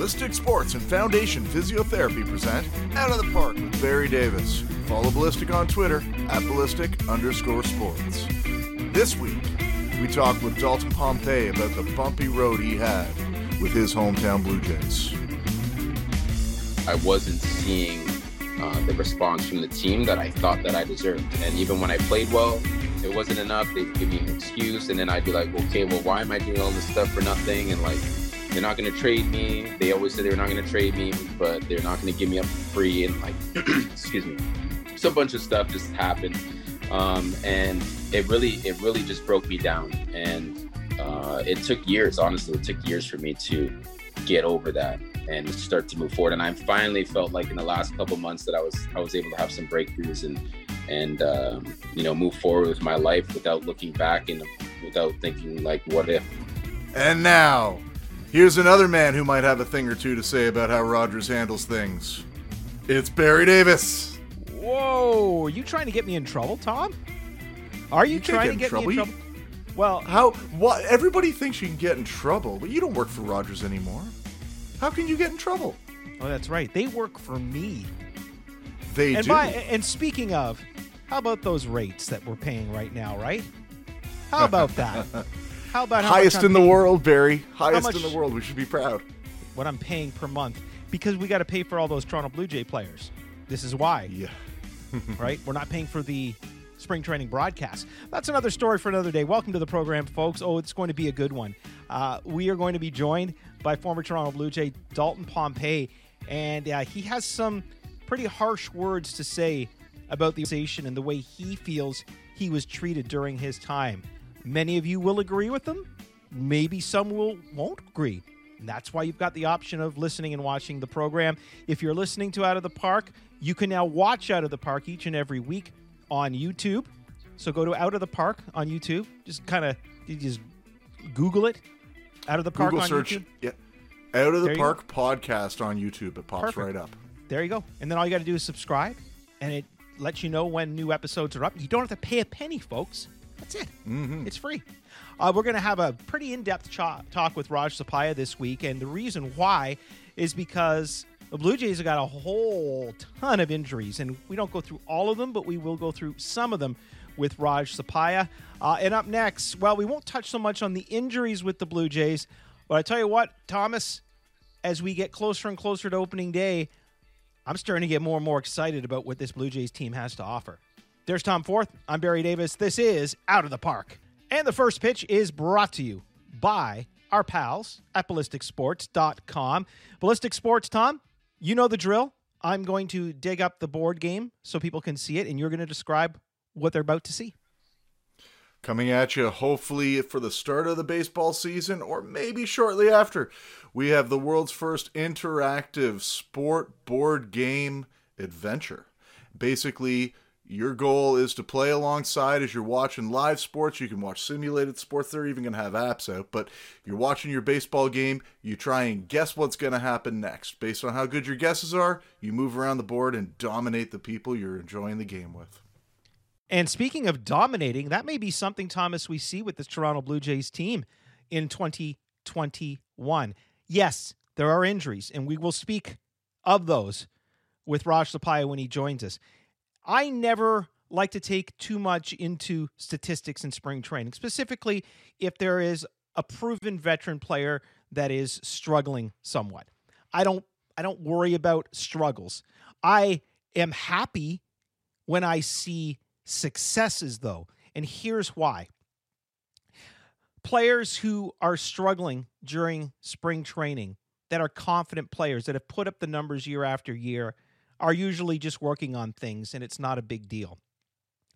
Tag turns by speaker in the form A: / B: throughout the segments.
A: Ballistic Sports and Foundation Physiotherapy present Out of the Park with Barry Davis. Follow Ballistic on Twitter at ballistic underscore sports. This week, we talk with Dalton Pompey about the bumpy road he had with his hometown Blue Jays.
B: I wasn't seeing uh, the response from the team that I thought that I deserved. And even when I played well, it wasn't enough. They'd give me an excuse, and then I'd be like, okay, well, why am I doing all this stuff for nothing? And like, they're not going to trade me. They always said they were not going to trade me, but they're not going to give me up free. And like, excuse me, so a bunch of stuff just happened, um, and it really, it really just broke me down. And uh, it took years, honestly, it took years for me to get over that and start to move forward. And I finally felt like in the last couple months that I was, I was able to have some breakthroughs and and um, you know move forward with my life without looking back and without thinking like what if
A: and now here's another man who might have a thing or two to say about how rogers handles things it's barry davis
C: whoa are you trying to get me in trouble tom are you,
A: you
C: trying
A: to
C: get
A: trouble.
C: me in trouble well
A: how what everybody thinks you can get in trouble but you don't work for rogers anymore how can you get in trouble
C: oh that's right they work for me
A: they
C: and
A: do.
C: By, and speaking of, how about those rates that we're paying right now, right? How about that? How about how
A: highest in
C: paying,
A: the world, Barry? Highest
C: much,
A: in the world. We should be proud.
C: What I'm paying per month because we got to pay for all those Toronto Blue Jay players. This is why.
A: Yeah.
C: right? We're not paying for the spring training broadcast. That's another story for another day. Welcome to the program, folks. Oh, it's going to be a good one. Uh, we are going to be joined by former Toronto Blue Jay Dalton Pompey, and uh, he has some pretty harsh words to say about the organization and the way he feels he was treated during his time. Many of you will agree with them. Maybe some will won't agree. And that's why you've got the option of listening and watching the program. If you're listening to Out of the Park, you can now watch Out of the Park each and every week on YouTube. So go to Out of the Park on YouTube. Just kind of just Google it. Out of the Park
A: Google
C: on
A: search,
C: YouTube.
A: Yeah. Out of the
C: There
A: Park podcast on YouTube. It pops
C: Perfect.
A: right up.
C: There you go. And then all you got to do is subscribe, and it lets you know when new episodes are up. You don't have to pay a penny, folks. That's it.
A: Mm-hmm.
C: It's free. Uh, we're going to have a pretty in-depth ch- talk with Raj Sapaya this week, and the reason why is because the Blue Jays have got a whole ton of injuries, and we don't go through all of them, but we will go through some of them with Raj Sapaya. Uh, and up next, well, we won't touch so much on the injuries with the Blue Jays, but I tell you what, Thomas, as we get closer and closer to opening day, I'm starting to get more and more excited about what this Blue Jays team has to offer. There's Tom Forth. I'm Barry Davis. This is Out of the Park. And the first pitch is brought to you by our pals at ballisticsports.com. Ballistic Sports, Tom, you know the drill. I'm going to dig up the board game so people can see it, and you're going to describe what they're about to see.
A: Coming at you, hopefully, for the start of the baseball season or maybe shortly after. We have the world's first interactive sport board game adventure. Basically, your goal is to play alongside as you're watching live sports. You can watch simulated sports. They're even going to have apps out. But you're watching your baseball game. You try and guess what's going to happen next. Based on how good your guesses are, you move around the board and dominate the people you're enjoying the game with.
C: And speaking of dominating, that may be something, Thomas, we see with this Toronto Blue Jays team in 2021. Yes, there are injuries, and we will speak of those with Raj Sapaya when he joins us. I never like to take too much into statistics in spring training, specifically if there is a proven veteran player that is struggling somewhat. I don't I don't worry about struggles. I am happy when I see successes though. And here's why. Players who are struggling during spring training that are confident players that have put up the numbers year after year are usually just working on things and it's not a big deal.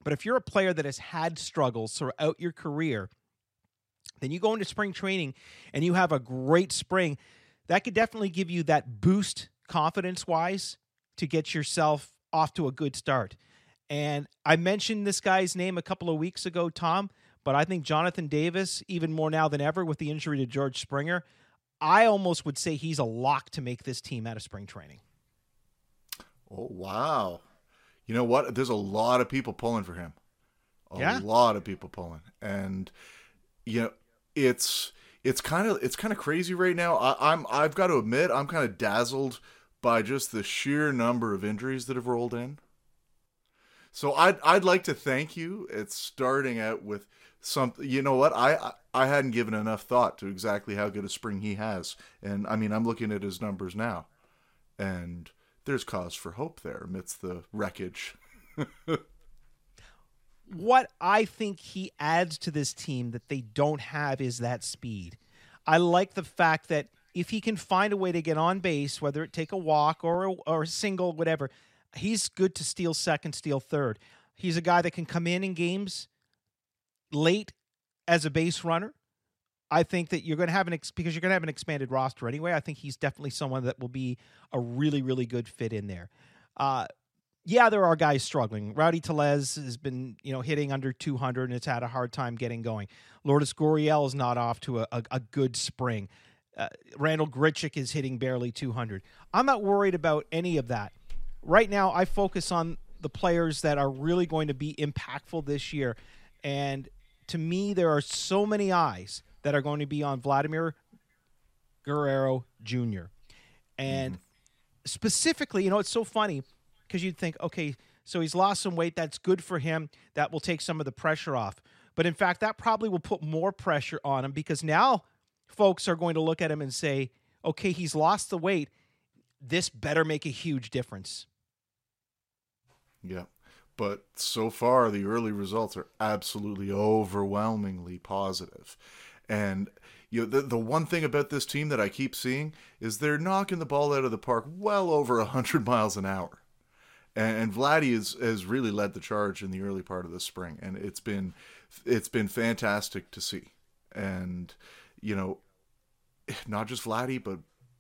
C: But if you're a player that has had struggles throughout your career, then you go into spring training and you have a great spring, that could definitely give you that boost confidence wise to get yourself off to a good start. And I mentioned this guy's name a couple of weeks ago, Tom, but I think Jonathan Davis, even more now than ever with the injury to George Springer, I almost would say he's a lock to make this team out of spring training.
A: Oh wow! You know what? There's a lot of people pulling for him. A
C: Yeah.
A: lot of people pulling, and you know it's it's kind of it's kind of crazy right now. I, I'm I've got to admit I'm kind of dazzled by just the sheer number of injuries that have rolled in. So I'd I'd like to thank you. It's starting out with something. You know what? I I hadn't given enough thought to exactly how good a spring he has, and I mean I'm looking at his numbers now, and there's cause for hope there amidst the wreckage.
C: what I think he adds to this team that they don't have is that speed. I like the fact that if he can find a way to get on base, whether it take a walk or a, or a single, whatever, he's good to steal second, steal third. He's a guy that can come in in games late as a base runner. I think that you're going to have an ex- because you're going to have an expanded roster anyway. I think he's definitely someone that will be a really, really good fit in there. Uh, yeah, there are guys struggling. Rowdy Tellez has been, you know, hitting under 200 and it's had a hard time getting going. Lourdes Gurriel is not off to a, a, a good spring. Uh, Randal Grichuk is hitting barely 200. I'm not worried about any of that. Right now, I focus on the players that are really going to be impactful this year. And to me, there are so many eyes that are going to be on Vladimir Guerrero Jr. And mm-hmm. specifically, you know, it's so funny because you'd think, okay, so he's lost some weight. That's good for him. That will take some of the pressure off. But in fact, that probably will put more pressure on him because now folks are going to look at him and say, okay, he's lost the weight. This better make a huge difference.
A: Yeah. But so far, the early results are absolutely overwhelmingly positive. And you know, the the one thing about this team that I keep seeing is they're knocking the ball out of the park well over 100 miles an hour and, and Vladdy has has really led the charge in the early part of the spring, and it's been it's been fantastic to see. And you know, not just Vladdy, but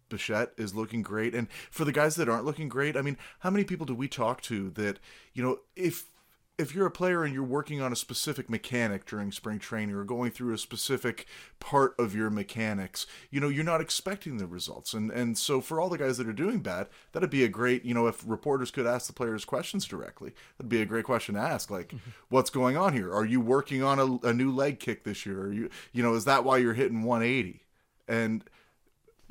A: Bichette is looking great. And for the guys that aren't looking great, I mean, how many people do we talk to that you know if if you're a player and you're working on a specific mechanic during spring training or going through a specific part of your mechanics, you know, you're not expecting the results. And and so for all the guys that are doing bad, that'd be a great, you know, if reporters could ask the players questions directly, that'd be a great question to ask. Like, mm-hmm. what's going on here? Are you working on a, a new leg kick this year? Are you, you know, is that why you're hitting 180? And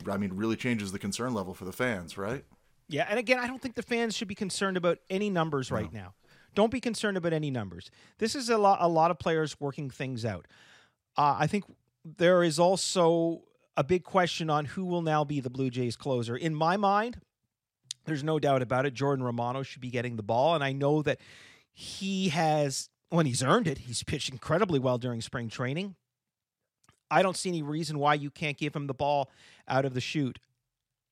A: I mean, really changes the concern level for the fans, right?
C: Yeah, and again, I don't think the fans should be concerned about any numbers right no. now. Don't be concerned about any numbers. This is a lot, a lot of players working things out. Uh, I think there is also a big question on who will now be the Blue Jays closer. In my mind, there's no doubt about it. Jordan Romano should be getting the ball, and I know that he has, when he's earned it, he's pitched incredibly well during spring training. I don't see any reason why you can't give him the ball out of the chute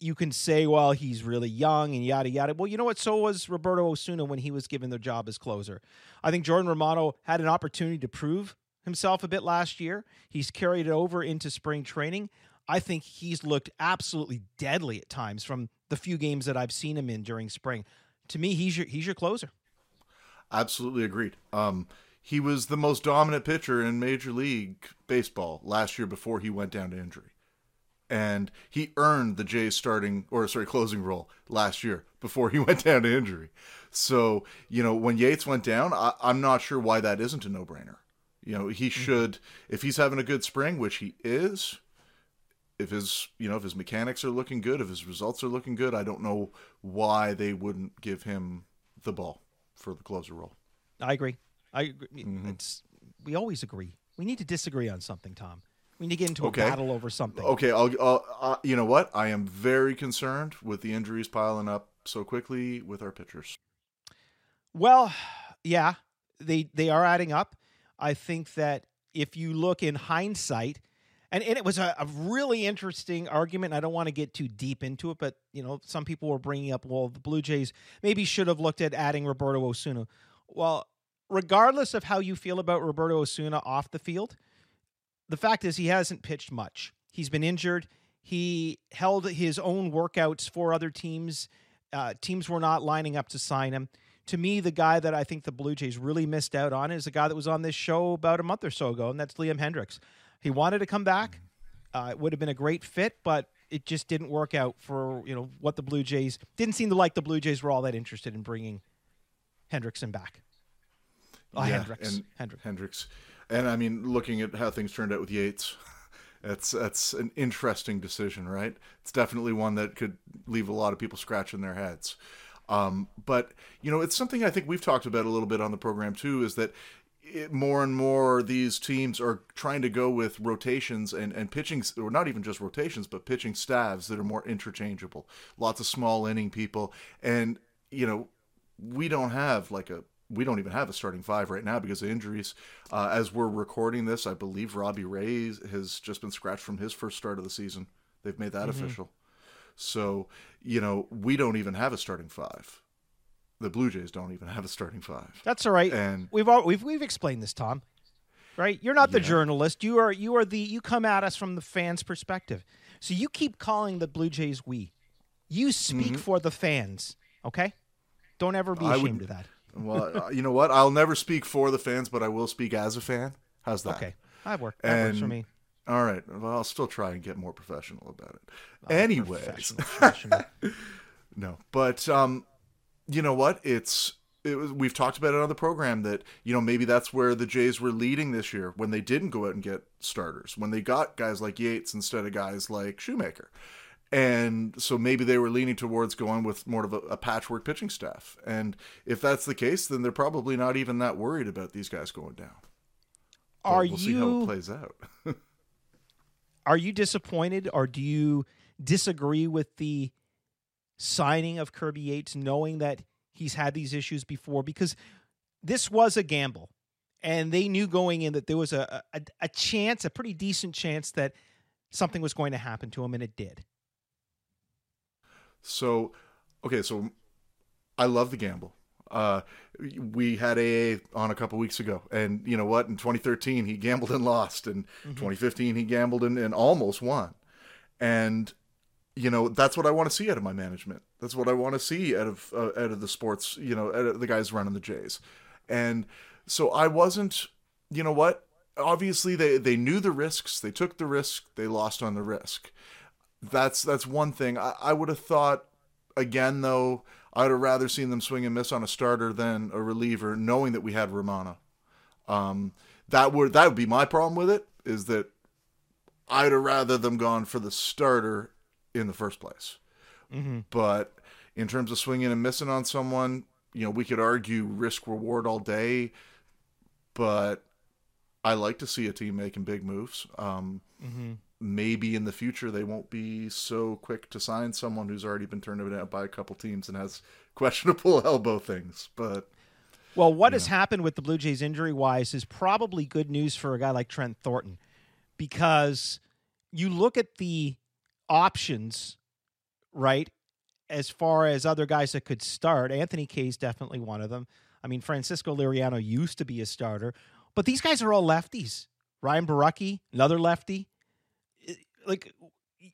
C: you can say, well, he's really young and yada yada. Well, you know what? So was Roberto Osuna when he was given the job as closer. I think Jordan Romano had an opportunity to prove himself a bit last year. He's carried it over into spring training. I think he's looked absolutely deadly at times from the few games that I've seen him in during spring. To me, he's your he's your closer.
A: Absolutely agreed. Um, he was the most dominant pitcher in Major League Baseball last year before he went down to injury and he earned the Jays starting or sorry closing role last year before he went down to injury. So you know when Yates went down, I, am not sure why that isn't a no brainer. You know he mm-hmm. should if he's having a good spring, which he is. If his you know if his mechanics are looking good, if his results are looking good, I don't know why they wouldn't give him the ball for the closer role.
C: I agree. I agree. Mm-hmm. It's we always agree. We need to disagree on something, Tom. We need to get into okay. a battle over something.
A: Okay, I'll, I'll uh, you know what? I am very concerned with the injuries piling up so quickly with our pitchers.
C: Well, yeah, they they are adding up. I think that if you look in hindsight, and, and it was a, a really interesting argument. I don't want to get too deep into it, but you know, some people were bringing up, well, the Blue Jays maybe should have looked at adding Roberto Osuna. Well, regardless of how you feel about Roberto Osuna off the field, the fact is he hasn't pitched much. He's been injured. He held his own workouts for other teams. Uh, teams were not lining up to sign him. To me, the guy that I think the Blue Jays really missed out on is a guy that was on this show about a month or so ago, and that's Liam Hendriks. He wanted to come back. Uh, it would have been a great fit, but it just didn't work out for you know what the Blue Jays didn't seem to like. The Blue Jays were all that interested in bringing Hendrickson back.
A: Oh, yeah, Hendriks. And Hendriks. Hendriks. And I mean, looking at how things turned out with Yates, That's that's an interesting decision, right? It's definitely one that could leave a lot of people scratching their heads. Um, but you know, it's something I think we've talked about a little bit on the program too. Is that it, more and more these teams are trying to go with rotations and, and pitching, or not even just rotations, but pitching staffs that are more interchangeable. Lots of small inning people, and you know, we don't have like a we don't even have a starting five right now because of injuries. Uh, as we're recording this, I believe Robbie Ray has just been scratched from his first start of the season. They've made that mm-hmm. official. So, you know, we don't even have a starting five. The Blue Jays don't even have a starting five.
C: That's all right.
A: And
C: we've all, we've we've explained this, Tom. Right? You're not the yeah. journalist. You are you are the you come at us from the fans' perspective. So you keep calling the Blue Jays we. You speak mm-hmm. for the fans, okay? Don't ever be ashamed
A: would,
C: of that.
A: Well, uh, you know what? I'll never speak for the fans, but I will speak as a fan. How's that?
C: Okay, that works. That and, works for me.
A: All right. Well, I'll still try and get more professional about it. Anyways, professional, professional. no, but um, you know what? It's it was, we've talked about it on the program that you know maybe that's where the Jays were leading this year when they didn't go out and get starters when they got guys like Yates instead of guys like Shoemaker and so maybe they were leaning towards going with more of a, a, patchwork pitching staff. And if that's the case, then they're probably not even that worried about these guys going down.
C: Are
A: we'll
C: you?
A: See how it plays out.
C: are you disappointed, or do you disagree with the signing of Kirby Yates, knowing that he's had these issues before? Because this was a gamble, and they knew going in that there was a, a, a chance, a pretty decent chance that something was going to happen to him, and it did.
A: So, okay, so I love the gamble. Uh, we had AA on a couple weeks ago, and you know what? In 2013, he gambled and lost. In mm-hmm. 2015, he gambled and, and almost won. And you know that's what I want to see out of my management. That's what I want to see out of uh, out of the sports. You know, out of the guys running the Jays. And so I wasn't. You know what? Obviously, they they knew the risks. They took the risk. They lost on the risk that's that's one thing. I, I would have thought again though. I'd have rather seen them swing and miss on a starter than a reliever, knowing that we had Romano. Um, that would that would be my problem with it. Is that I'd have rather them gone for the starter in the first place.
C: Mm-hmm.
A: But in terms of swinging and missing on someone, you know, we could argue risk reward all day, but I like to see a team making big moves. Um,
C: mm-hmm
A: maybe in the future they won't be so quick to sign someone who's already been turned out by a couple teams and has questionable elbow things. But
C: well, what has know. happened with the Blue Jays injury wise is probably good news for a guy like Trent Thornton because you look at the options, right? As far as other guys that could start, Anthony Kay is definitely one of them. I mean, Francisco Liriano used to be a starter, but these guys are all lefties. Ryan Borucki, another lefty like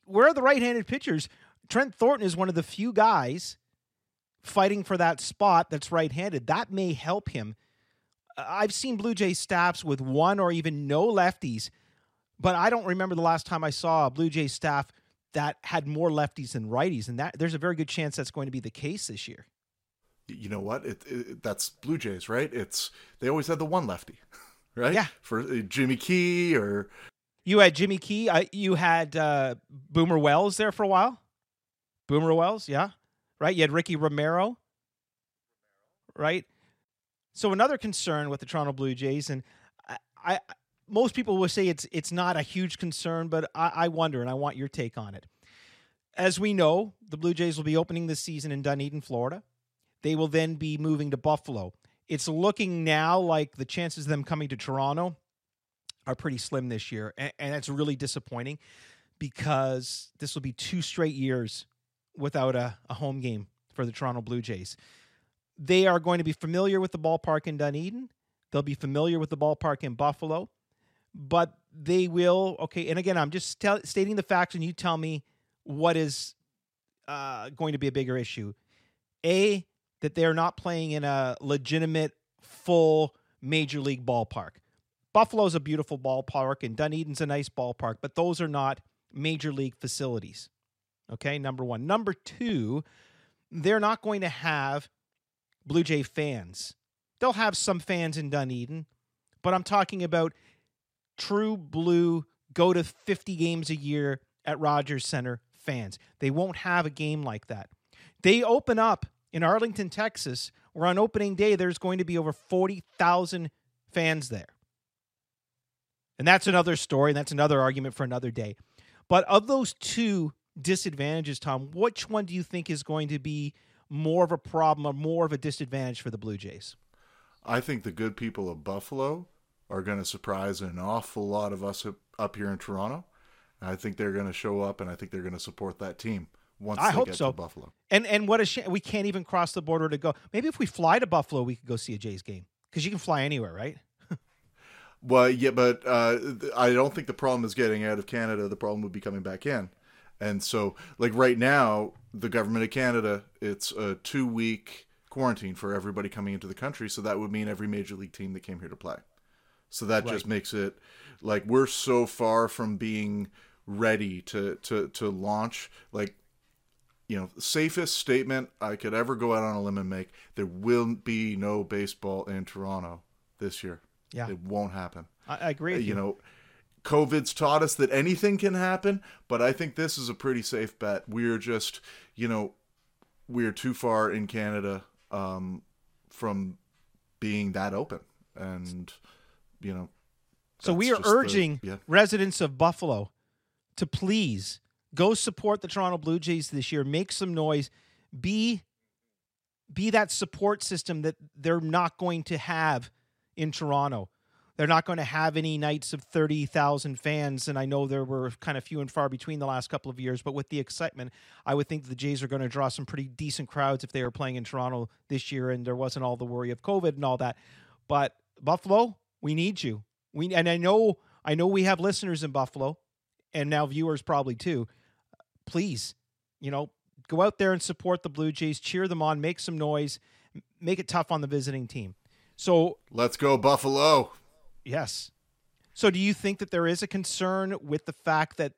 C: where are the right-handed pitchers? Trent Thornton is one of the few guys fighting for that spot that's right-handed. That may help him. I've seen Blue Jays staffs with one or even no lefties, but I don't remember the last time I saw a Blue Jays staff that had more lefties than righties, and that there's a very good chance that's going to be the case this year.
A: You know what? It, it, that's Blue Jays, right? It's they always had the one lefty, right?
C: Yeah,
A: for uh, Jimmy Key or
C: you had Jimmy Key. Uh, you had uh, Boomer Wells there for a while. Boomer Wells, yeah, right. You had Ricky Romero, right. So another concern with the Toronto Blue Jays, and I, I most people will say it's it's not a huge concern, but I, I wonder, and I want your take on it. As we know, the Blue Jays will be opening this season in Dunedin, Florida. They will then be moving to Buffalo. It's looking now like the chances of them coming to Toronto are pretty slim this year, and, and it's really disappointing because this will be two straight years without a, a home game for the Toronto Blue Jays. They are going to be familiar with the ballpark in Dunedin. They'll be familiar with the ballpark in Buffalo, but they will. Okay, and again, I'm just tell, stating the facts, and you tell me what is uh, going to be a bigger issue. A that they are not playing in a legitimate full major league ballpark. Buffalo's a beautiful ballpark and Dunedin's a nice ballpark, but those are not major league facilities. Okay, number one. Number two, they're not going to have Blue Jay fans. They'll have some fans in Dunedin, but I'm talking about true blue go to 50 games a year at Rogers Center fans. They won't have a game like that. They open up in Arlington, Texas, where on opening day there's going to be over 40,000 fans there. And that's another story. And that's another argument for another day. But of those two disadvantages, Tom, which one do you think is going to be more of a problem or more of a disadvantage for the Blue Jays?
A: I think the good people of Buffalo are going to surprise an awful lot of us up here in Toronto. I think they're going to show up, and I think they're going to support that team once
C: I
A: they
C: hope
A: get
C: so.
A: to Buffalo.
C: And and what a shame we can't even cross the border to go. Maybe if we fly to Buffalo, we could go see a Jays game because you can fly anywhere, right?
A: Well, yeah, but uh, I don't think the problem is getting out of Canada. The problem would be coming back in. And so, like right now, the government of Canada, it's a two week quarantine for everybody coming into the country. So that would mean every major league team that came here to play. So that
C: Right.
A: just makes it like we're so far from being ready to to to launch. Like, you know, safest statement I could ever go out on a limb and make: there will be no baseball in Toronto this year.
C: Yeah.
A: it won't happen.
C: I, I agree. With
A: You know, COVID's taught us that anything can happen, but I think this is a pretty safe bet. We're just, you know, we're too far in Canada um, from being that open, and you know.
C: So we are
A: just the-
C: urging
A: yeah.
C: residents of Buffalo to please go support the Toronto Blue Jays this year. Make some noise. Be be that support system that they're not going to have in Toronto. They're not going to have any nights of 30,000 fans. And I know there were kind of few and far between the last couple of years, but with the excitement, I would think the Jays are going to draw some pretty decent crowds if they were playing in Toronto this year and there wasn't all the worry of COVID and all that. But Buffalo, we need you. We and I know I know we have listeners in Buffalo and now viewers probably too. Please, you know, go out there and support the Blue Jays, cheer them on, make some noise, make it tough on the visiting team. So,
A: Let's go Buffalo.
C: yes. So, do you think that there is a concern with the fact that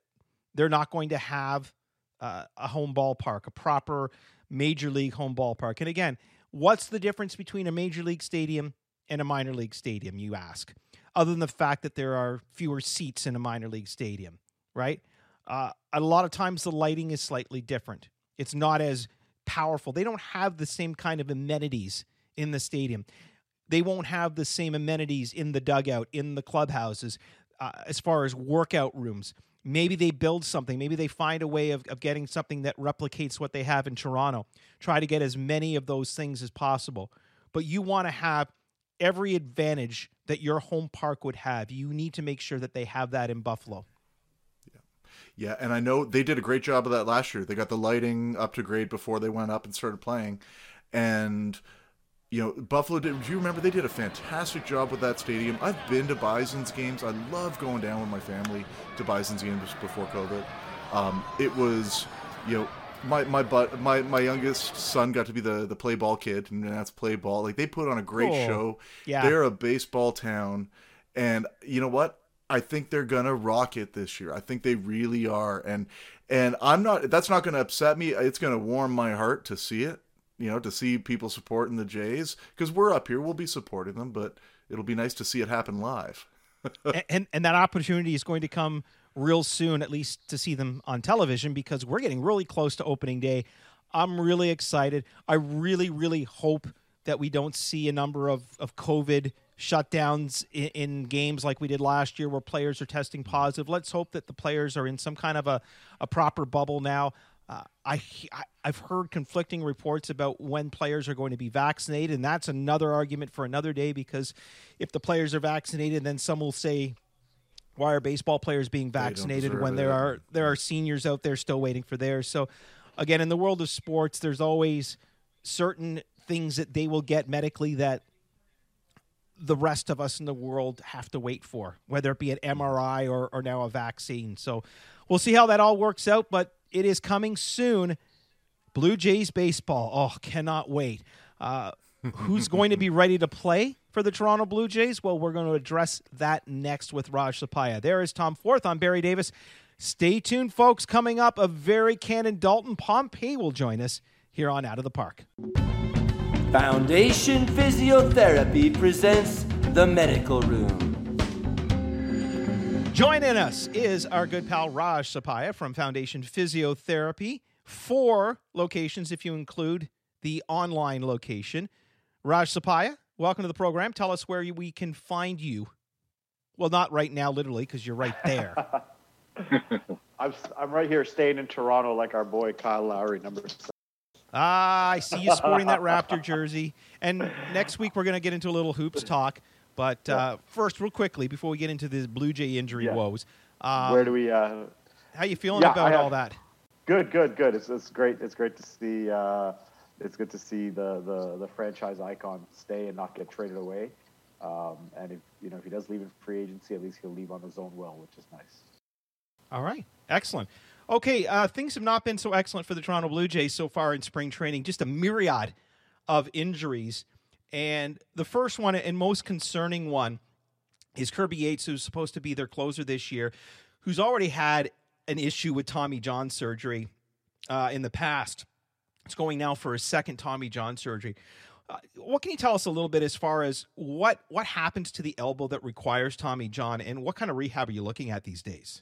C: they're not going to have uh, a home ballpark, a proper major league home ballpark? And again, what's the difference between a major league stadium and a minor league stadium, you ask? Other than the fact that there are fewer seats in a minor league stadium, right? Uh, a lot of times the lighting is slightly different. It's not as powerful. They don't have the same kind of amenities in the stadium. They won't have the same amenities in the dugout, in the clubhouses, uh, as far as workout rooms. Maybe they build something. Maybe they find a way of, of getting something that replicates what they have in Toronto. Try to get as many of those things as possible. But you want to have every advantage that your home park would have. You need to make sure that they have that in Buffalo.
A: Yeah, and I know they did a great job of that last year. They got the lighting up to grade before they went up and started playing. And you know, Buffalo did do you remember they did a fantastic job with that stadium. I've been to Bison's games. I love going down with my family to Bison's games before COVID. Um, it was, you know, my my but my my youngest son got to be the the play ball kid, and that's play ball. Like they put on a great
C: Cool.
A: show.
C: Yeah.
A: They're a baseball town, and you know what? I think they're gonna rock it this year. I think they really are, and and I'm not. That's not gonna upset me. It's gonna warm my heart to see it. You know, to see people supporting the Jays because we're up here. We'll be supporting them, but it'll be nice to see it happen live.
C: and, and and that opportunity is going to come real soon, at least to see them on television, because we're getting really close to opening day. I'm really excited. I really, really hope that we don't see a number of of COVID shutdowns in, in games like we did last year, where players are testing positive. Let's hope that the players are in some kind of a, a proper bubble now. Uh, I, I I've heard conflicting reports about when players are going to be vaccinated, and that's another argument for another day. Because if the players are vaccinated, then some will say, "Why are baseball players being vaccinated when there
A: it.
C: are there are seniors out there still waiting for theirs?" So, again, in the world of sports, there's always certain things that they will get medically that the rest of us in the world have to wait for, whether it be an MRI or, or now a vaccine. So we'll see how that all works out, but it is coming soon. Blue Jays baseball. Oh, cannot wait. Uh, who's going to be ready to play for the Toronto Blue Jays? Well, we're going to address that next with Raj Sapaya. There is Tom Forth. I'm Barry Davis. Stay tuned, folks. Coming up, a very canon Dalton Pompey will join us here on Out of the Park.
D: Foundation Physiotherapy presents The Medical Room.
C: Joining us is our good pal Raj Sapaya from Foundation Physiotherapy. Four locations, if you include the online location. Raj Sapaya, welcome to the program. Tell us where we can find you. Well, not right now, literally, because you're right there.
D: I'm, I'm right here staying in Toronto like our boy Kyle Lowry, number seven.
C: Ah, I see you sporting that Raptor jersey. And next week we're going to get into a little hoops talk. But uh, first, real quickly, before we get into the Blue Jay injury
D: Yeah.
C: woes, um,
D: Where do we? Uh,
C: how you feeling
D: Yeah,
C: about
D: have-
C: all that?
D: good, good, good. It's, it's great. It's great to see. Uh, it's good to see the, the, the franchise icon stay and not get traded away. Um, and if you know if he does leave in free agency, at least he'll leave on his own will, which is nice.
C: All right, excellent. Okay, uh, things have not been so excellent for the Toronto Blue Jays so far in spring training. Just a myriad of injuries, and the first one and most concerning one is Kirby Yates, who's supposed to be their closer this year, who's already had an issue with Tommy John surgery uh, in the past. It's going now for a second Tommy John surgery. Uh, what can you tell us a little bit as far as what what happens to the elbow that requires Tommy John, and what kind of rehab are you looking at these days?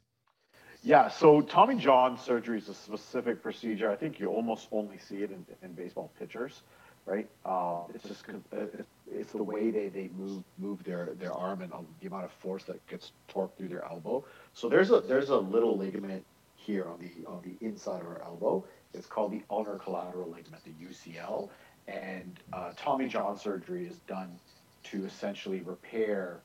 D: Yeah, so Tommy John surgery is a specific procedure. I think you almost only see it in, in baseball pitchers, right? Uh, it's just it's the way they, they move move their, their arm and um, the amount of force that gets torqued through their elbow. So there's a there's a little ligament here on the on the inside of our elbow. It's called the ulnar collateral ligament, the UCL. And uh, Tommy John surgery is done to essentially repair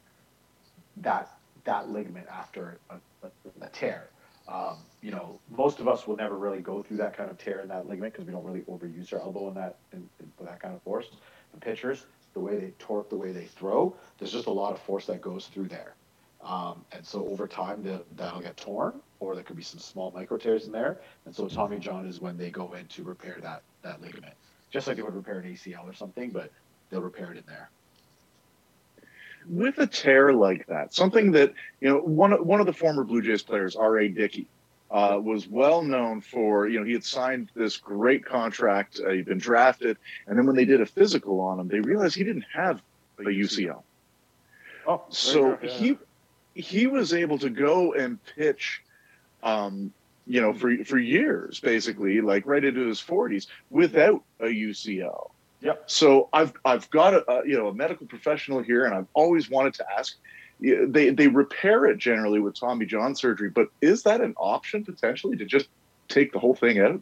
D: that that ligament after a, a, a tear. Um, you know, most of us will never really go through that kind of tear in that ligament because we don't really overuse our elbow in that in, in, for that kind of force. The pitchers, the way they torque, the way they throw, there's just a lot of force that goes through there. Um, and so over time, the, that'll get torn, or there could be some small micro tears in there. And so Tommy John is when they go in to repair that that ligament, just like they would repair an ACL or something, but they'll repair it in there.
E: With a tear like that, something that you know one one of the former Blue Jays players, R.A. Dickey, uh, was well known for you know he had signed this great contract, uh, he'd been drafted, and then when they did a physical on him, they realized he didn't have a UCL.
D: Oh,
E: So he he was able to go and pitch, um, you know, for for years, basically, like right into his forties, without a UCL.
D: Yep.
E: So I've I've got a, a you know a medical professional here, and I've always wanted to ask. They they repair it generally with Tommy John surgery, but is that an option potentially to just take the whole thing out?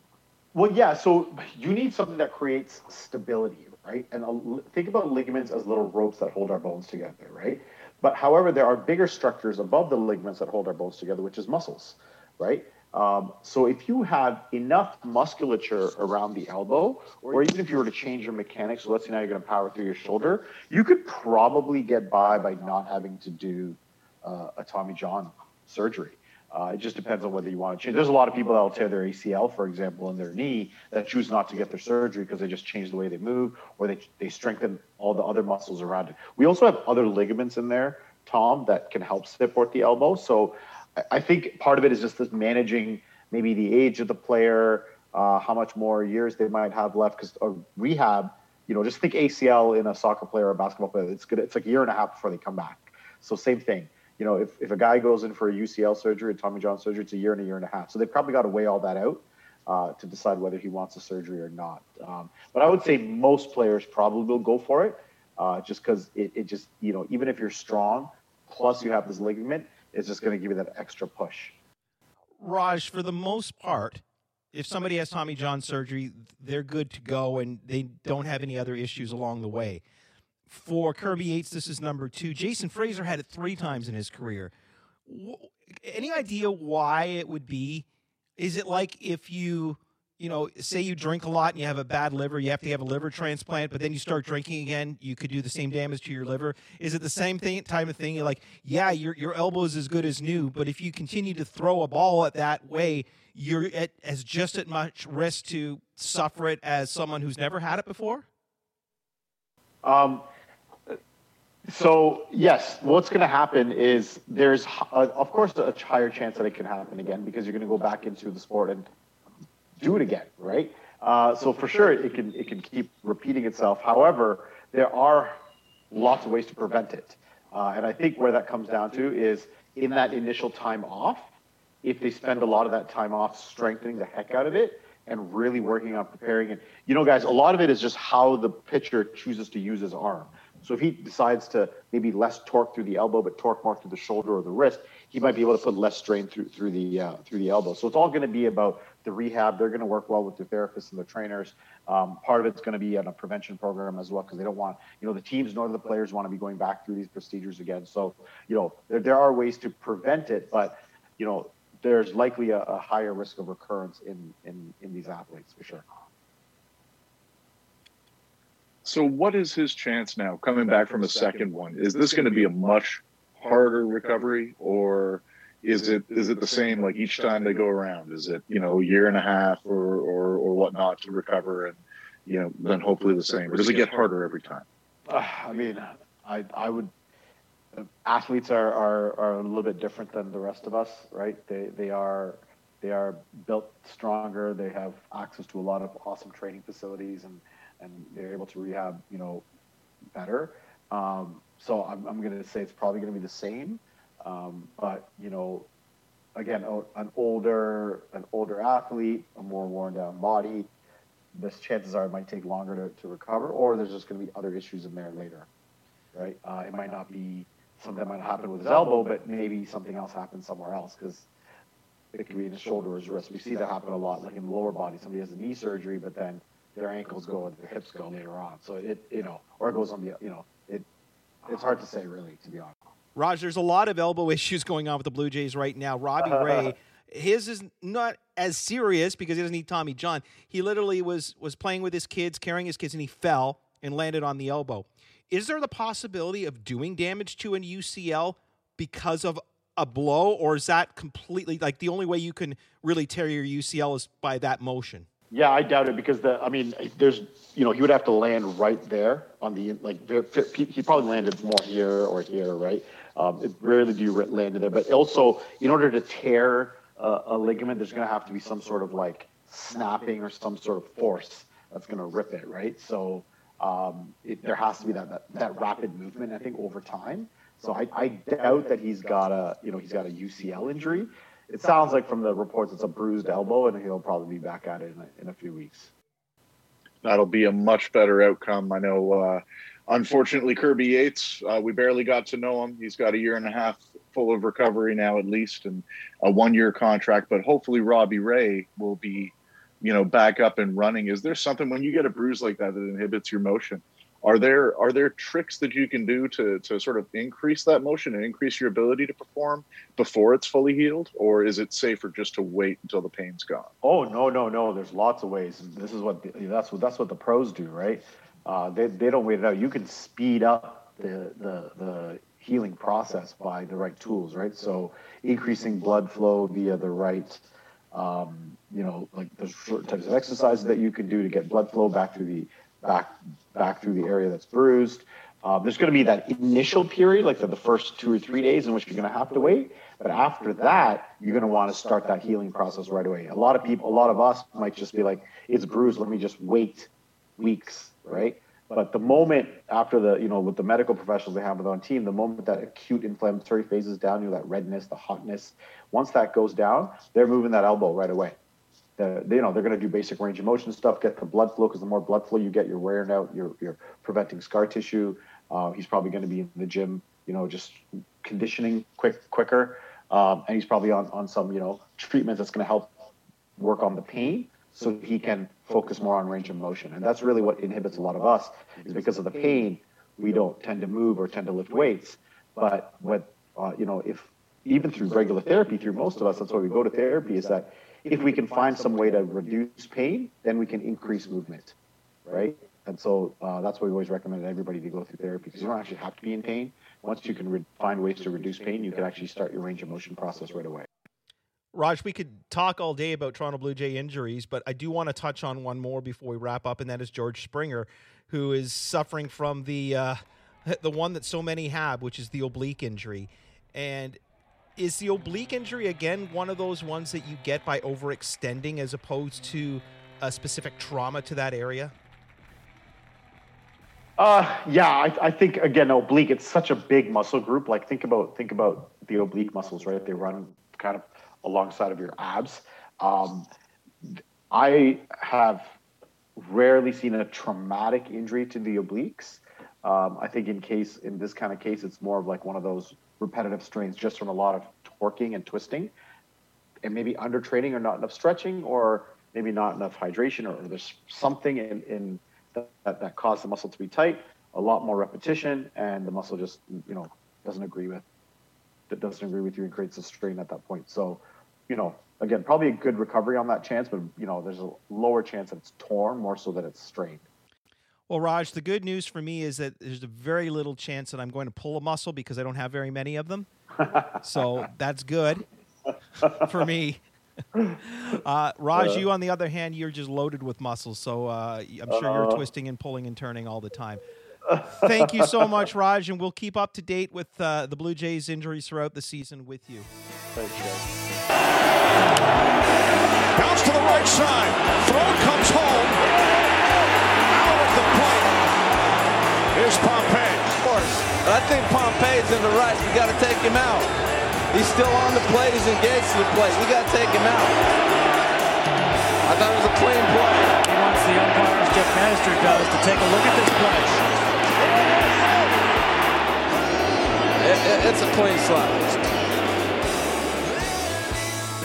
D: Well, yeah. So you need something that creates stability, right? And a- think about ligaments as little ropes that hold our bones together, right? But however, there are bigger structures above the ligaments that hold our bones together, which is muscles, right? Um, so if you have enough musculature around the elbow, or even if you were to change your mechanics, so let's say now you're going to power through your shoulder, you could probably get by by not having to do uh, a Tommy John surgery. Uh, it just depends on whether you want to change. There's a lot of people that will tear their ACL, for example, in their knee that choose not to get their surgery because they just change the way they move or they, they strengthen all the other muscles around it. We also have other ligaments in there, Tom, that can help support the elbow. So I- think part of it is just this managing maybe the age of the player, uh, how much more years they might have left because a rehab, you know, just think ACL in a soccer player or a basketball player. It's good. It's like a year and a half before they come back. So same thing you know, if, if a guy goes in for a UCL surgery, a Tommy John surgery, it's a year and a year and a half. So they've probably got to weigh all that out uh, to decide whether he wants a surgery or not. Um, but I would say most players probably will go for it uh, just because it, it just, you know, even if you're strong, plus you have this ligament, it's just going to give you that extra push.
C: Raj, for the most part, if somebody has Tommy John surgery, they're good to go and they don't have any other issues along the way. For Kirby Yates, this is number two. Jason Frasor had it three times in his career. Any idea why it would be? Is it like if you, you know, say you drink a lot and you have a bad liver, you have to have a liver transplant, but then you start drinking again, you could do the same damage to your liver? Is it the same thing, type of thing? You're like, yeah, your your elbow is as good as new, but if you continue to throw a ball at that way, you're at as just as much risk to suffer it as someone who's never had it before.
D: Um, so yes, what's going to happen is there's, uh, of course, a higher chance that it can happen again because you're going to go back into the sport and do it again, right? Uh, so for sure, it can it can keep repeating itself. However, there are lots of ways to prevent it. Uh, and I think where that comes down to is in that initial time off, if they spend a lot of that time off strengthening the heck out of it and really working on preparing it. You know, guys, a lot of it is just how the pitcher chooses to use his arm. So if he decides to maybe less torque through the elbow, but torque more through the shoulder or the wrist, he might be able to put less strain through through the uh, through the elbow. So it's all going to be about the rehab. They're going to work well with their therapists and their trainers. Um, part of it's going to be on a prevention program as well because they don't want you know the teams nor the players want to be going back through these procedures again. So you know there there are ways to prevent it, but you know there's likely a, a higher risk of recurrence in in in these athletes for sure.
E: So, what is his chance now coming back from a second one? Is this going to be a much harder recovery, or is it is it the same like each time they go around? Is it you know a year and a half or or, or whatnot to recover, and you know then hopefully the same, or does it get harder every time?
D: Uh, I mean, I I would. Athletes are, are are a little bit different than the rest of us, right? They they are they are built stronger. They have access to a lot of awesome training facilities and and they're able to rehab, you know, better. Um, so I'm, I'm going to say it's probably going to be the same. Um, but you know, again, an older an older athlete, a more worn down body, the chances are it might take longer to, to recover, or there's just going to be other issues in there later, right? Uh, it might not be something that might happen with his elbow, but maybe something else happens somewhere else because it could be in his shoulder or his wrist. We see that happen a lot, like in the lower body. Somebody has a knee surgery, but then their ankles go and their hips go later on. So it, you know, or it goes on the, you know, it's hard to say really, to be honest.
C: Raj, there's a lot of elbow issues going on with the Blue Jays right now. Robbie Ray, his is not as serious because he doesn't need Tommy John. He literally was was playing with his kids, carrying his kids, and he fell and landed on the elbow. Is there the possibility of doing damage to an UCL because of a blow, or is that completely like the only way you can really tear your UCL is by that motion?
D: Yeah, I doubt it because the I mean, there's you know he would have to land right there on the like he probably landed more here or here, right? Um, it rarely do you land there, but also in order to tear a, a ligament, there's going to have to be some sort of like snapping or some sort of force that's going to rip it, right? So um, it, there has to be that, that, that rapid movement, I think, over time. So I, I doubt that he's got a you know he's got a UCL injury it sounds like from the reports it's a bruised elbow, and he'll probably be back at it in a, in a few weeks.
E: That'll be a much better outcome. I know. Uh, unfortunately, Kirby Yates, uh, we barely got to know him. He's got a year and a half full of recovery now, at least, and a one-year contract. But hopefully, Robbie Ray will be, you know, back up and running. Is there something when you get a bruise like that that inhibits your motion? Are there are there tricks that you can do to to sort of increase that motion and increase your ability to perform before it's fully healed? Or is it safer just to wait until the pain's gone?
D: Oh no no no. There's lots of ways. This is what the, that's what that's what the pros do right? Uh, they, they don't wait it out. You can speed up the the the healing process by the right tools right? So increasing blood flow via the right um, you know like there's certain types of exercises that you can do to get blood flow back to the back back through the area that's bruised. Uh, there's going to be that initial period, like the, the first two or three days, in which you're going to have to wait. But after that, you're going to want to start that healing process right away. A lot of people, a lot of us might just be like, "It's bruised. Let me just wait weeks." Right? But the moment after the, you know, with the medical professionals they have with on team, the moment that acute inflammatory phase is down, you know, that redness, the hotness, once that goes down, they're moving that elbow right away you know they're going to do basic range of motion stuff, get the blood flow because the more blood flow you get, you're wearing out, you're, you're preventing scar tissue. Uh, he's probably going to be in the gym, you know, just conditioning quick quicker, um, and he's probably on on some you know treatment that's going to help work on the pain so he can focus more on range of motion. And that's really what inhibits a lot of us is because of the pain. We don't tend to move or tend to lift weights. But what uh, you know, if even through regular therapy, through most of us, that's why we go to therapy, is that if we can find some way to reduce pain, then we can increase movement, right? And so uh, that's why we always recommend everybody to go through therapy because you don't actually have to be in pain. Once you can re- find ways to reduce pain, you can actually start your range of motion process right away.
C: Raj, we could talk all day about Toronto Blue Jay injuries, but I do want to touch on one more before we wrap up, and that is George Springer, who is suffering from the uh, the one that so many have, which is the oblique injury. And is the oblique injury again one of those ones that you get by overextending as opposed to a specific trauma to that area?
D: Uh, yeah, I, I think again oblique. It's such a big muscle group. Like think about think about the oblique muscles, right? They run kind of alongside of your abs. Um, I have rarely seen a traumatic injury to the obliques. Um, I think in case in this kind of case, it's more of like one of those repetitive strains just from a lot of torquing and twisting, and maybe under training or not enough stretching, or maybe not enough hydration, or, there's something in, in that, that, that caused the muscle to be tight. A lot more repetition, and the muscle just you know doesn't agree with that doesn't agree with you and creates a strain at that point. So, you know, again, probably a good recovery on that chance, but you know, there's a lower chance that it's torn more so that it's strained.
C: Well, Raj, the good news for me is that there's a very little chance that I'm going to pull a muscle because I don't have very many of them. so that's good for me. Uh, Raj, uh, you on the other hand, you're just loaded with muscles, so uh, I'm sure you're uh-huh. twisting and pulling and turning all the time. Thank you so much, Raj, and we'll keep up to date with uh, the Blue Jays injuries throughout the season with you.
D: Thanks,
F: Bounce to the right side. Throw comes home. Here's Pompey.
G: Of course. I think Pompey's in the right. We got to take him out. He's still on the plate. He's engaged to the plate. We got to take him out. I thought it was a clean play.
H: He wants the umpires, Jeff Banister does, to take a look at this play.
G: It, it, it's a clean slap.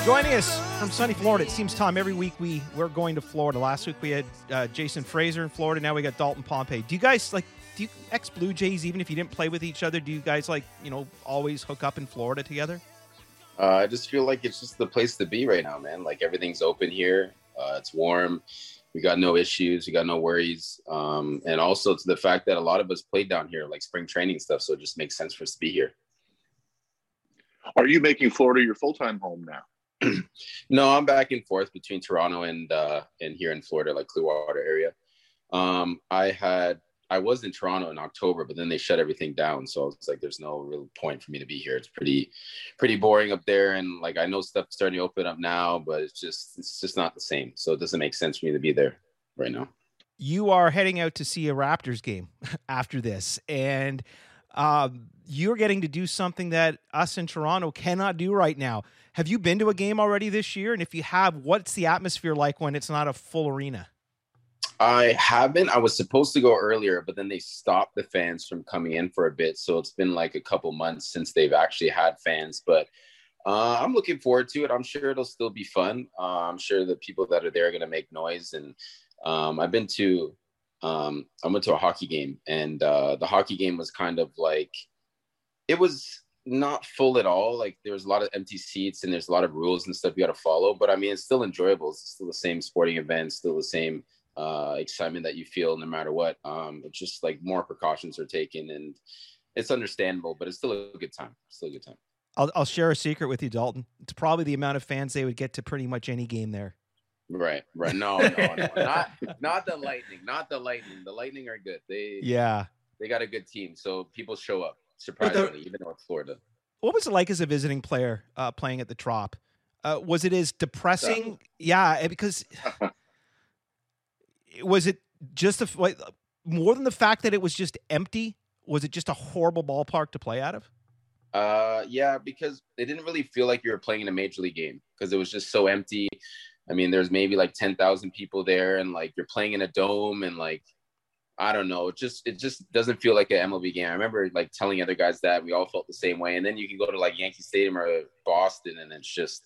C: Joining us from sunny Florida, it seems Tom. Every week we we're going to Florida. Last week we had uh, Jason Frasor in Florida. Now we got Dalton Pompey. Do you guys like? Do you ex Blue Jays even if you didn't play with each other? Do you guys like you know always hook up in Florida together?
B: Uh, I just feel like it's just the place to be right now, man. Like everything's open here. Uh, it's warm we got no issues, we got no worries, um, and also to the fact that a lot of us played down here, like spring training stuff, so it just makes sense for us to be here.
E: Are you making Florida your full time home now?
B: no, I'm back and forth between Toronto and uh, and here in Florida, like Clearwater area. Um, I had I was in Toronto in October, but then they shut everything down. So it's like there's no real point for me to be here. It's pretty pretty boring up there. And like I know stuff's starting to open up now, but it's just it's just not the same. So it doesn't make sense for me to be there right now.
C: You are heading out to see a Raptors game after this, and um, you're getting to do something that us in Toronto cannot do right now. Have you been to a game already this year? And if you have, what's the atmosphere like when it's not a full arena?
B: I haven't. I was supposed to go earlier, but then they stopped the fans from coming in for a bit. So it's been like a couple months since they've actually had fans. But uh, I'm looking forward to it. I'm sure it'll still be fun. Uh, I'm sure the people that are there are going to make noise. And um, I've been to, um, I went to a hockey game, and uh, the hockey game was kind of like, it was not full at all. Like there was a lot of empty seats, and there's a lot of rules and stuff you got to follow. But I mean, it's still enjoyable. It's still the same sporting event, still the same uh, excitement that you feel no matter what. Um, it's just like more precautions are taken and it's understandable, but it's still a good time. Still a good time.
C: I'll, I'll share a secret with you, Dalton. It's probably the amount of fans they would get to pretty much any game there.
B: Right, right. No, no, no. not not the Lightning. Not the Lightning. The Lightning are good. They
C: yeah,
B: they got a good team, so people show up surprisingly, the, even North Florida.
C: What was it like as a visiting player uh, playing at the Trop? Uh, was it as depressing? Yeah, eh, because was it just a, like, more than the fact that it was just empty? Was it just a horrible ballpark to play out of?
B: Uh, yeah, because it didn't really feel like you were playing in a major league game because it was just so empty. I mean, there's maybe like 10,000 people there and like you're playing in a dome and like, I don't know, it just, it just doesn't feel like an MLB game. I remember like telling other guys that we all felt the same way. And then you can go to like Yankee Stadium or Boston and it's just,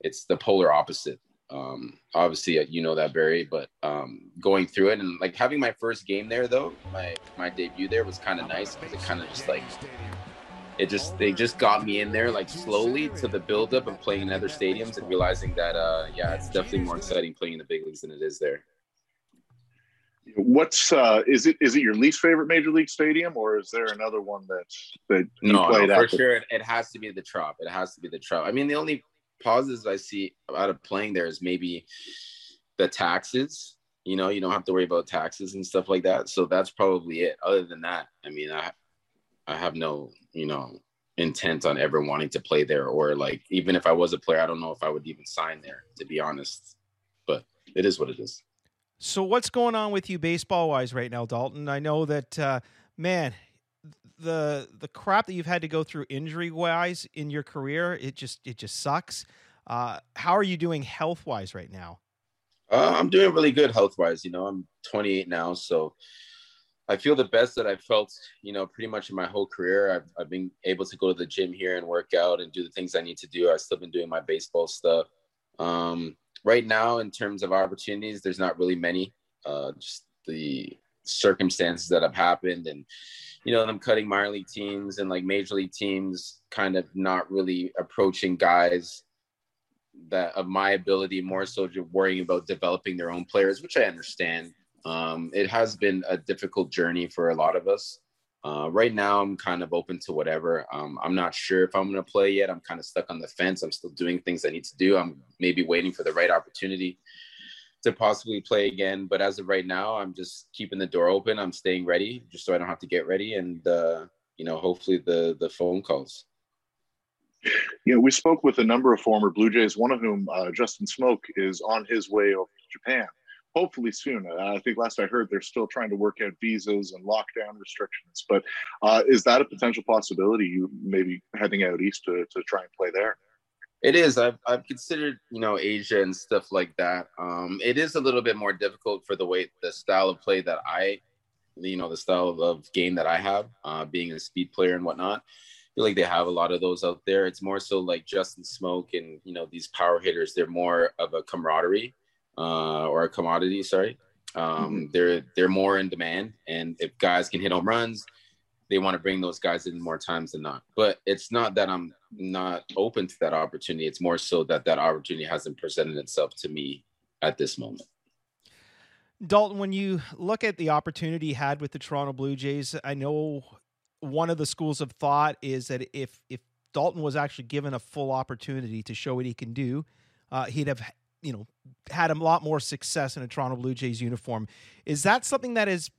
B: it's the polar opposite um obviously uh, you know that barry but um going through it and like having my first game there though my my debut there was kind of nice because it kind of just like it just they just got me in there like slowly to the build up of playing in other stadiums and realizing that uh yeah it's definitely more exciting playing in the big leagues than it is there.
E: What's uh is it is it your least favorite major league stadium or is there another one that's that
B: you no, played no, for sure it, it, has to be the trop it has to be the trop. I mean the only positives I see out of playing there is maybe the taxes. You know, you don't have to worry about taxes and stuff like that. So that's probably it. Other than that, I mean, I I have no, you know, intent on ever wanting to play there or like even if I was a player, I don't know if I would even sign there, to be honest. But it is what it is.
C: So what's going on with you baseball wise right now, Dalton? I know that uh, man, the the crap that you've had to go through injury wise in your career, it just it just sucks. Uh, how are you doing health wise right now?
B: Uh, I'm doing really good health wise. You know, I'm 28 now, so I feel the best that I've felt. You know, pretty much in my whole career. I've I've been able to go to the gym here and work out and do the things I need to do. I've still been doing my baseball stuff. Um, right now, in terms of opportunities, there's not really many. Uh, just the circumstances that have happened and you know them cutting minor league teams and like major league teams kind of not really approaching guys that of my ability more so just worrying about developing their own players which i understand. Um, it has been a difficult journey for a lot of us. Uh, right now i'm kind of open to whatever. Um, i'm not sure if i'm going to play yet. I'm kind of stuck on the fence. I'm still doing things i need to do. I'm maybe waiting for the right opportunity to possibly play again. But as of right now, I'm just keeping the door open. I'm staying ready just so I don't have to get ready. And, uh, you know, hopefully the, the phone calls.
E: Know, we spoke with a number of former Blue Jays, one of whom, uh, Justin Smoak, is on his way over to Japan. Hopefully soon. Uh, I think last I heard, they're still trying to work out visas and lockdown restrictions. But uh, is that a potential possibility? You maybe heading out east to, to try and play there?
B: It is. I've I've considered you know Asia and stuff like that. Um, it is a little bit more difficult for the way the style of play that I, you know, the style of game that I have, uh, being a speed player and whatnot. I feel like they have a lot of those out there. It's more so like Justin Smoak and you know these power hitters. They're more of a camaraderie uh, or a commodity. Sorry, um, mm-hmm. they're they're more in demand, and if guys can hit home runs, they want to bring those guys in more times than not. But it's not that I'm not open to that opportunity. It's more so that that opportunity hasn't presented itself to me at this moment.
C: Dalton, when you look at the opportunity had with the Toronto Blue Jays, I know one of the schools of thought is that if if Dalton was actually given a full opportunity to show what he can do, uh, he'd have you know had a lot more success in a Toronto Blue Jays uniform. Is that something that has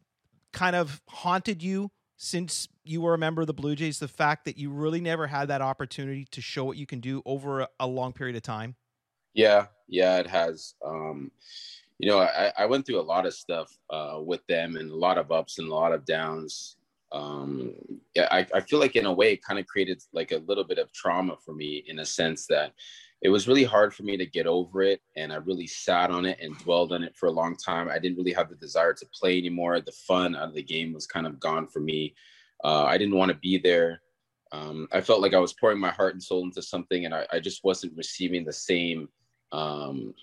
C: kind of haunted you since you were a member of the Blue Jays, the fact that you really never had that opportunity to show what you can do over a, a long period of time?
B: Yeah, yeah, it has. Um, you know, I, I, went through a lot of stuff uh, with them and a lot of ups and a lot of downs. Um, yeah, I, I feel like in a way it kind of created like a little bit of trauma for me in a sense that it was really hard for me to get over it and i really sat on it and dwelled on it for a long time. I didn't really have the desire to play anymore. The fun out of the game was kind of gone for me. Uh, i didn't want to be there. Um, i felt like i was pouring my heart and soul into something and i, I just wasn't receiving the same um,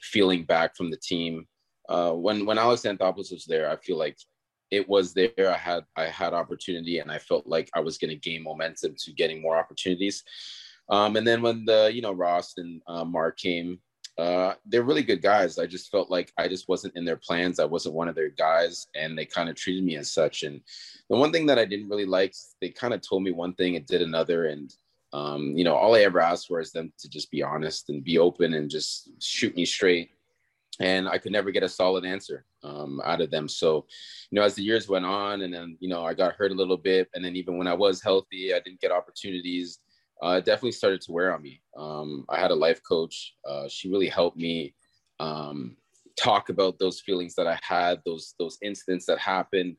B: feeling back from the team. Uh, when when alex anthopoulos was there i feel like it was there. I had i had opportunity and i felt like i was going to gain momentum to getting more opportunities um, and then when the you know Ross and uh, Mark came, uh, they're really good guys. I just felt like I just wasn't in their plans. I wasn't one of their guys, and they kind of treated me as such. And the one thing that I didn't really like, they kind of told me one thing and did another. And um, you know, all I ever asked for is them to just be honest and be open and just shoot me straight. And I could never get a solid answer um, out of them. So, you know, as the years went on, and then you know, I got hurt a little bit, and then even when I was healthy, I didn't get opportunities uh, it definitely started to wear on me. Um, I had a life coach. Uh, she really helped me um, talk about those feelings that I had, those those incidents that happened,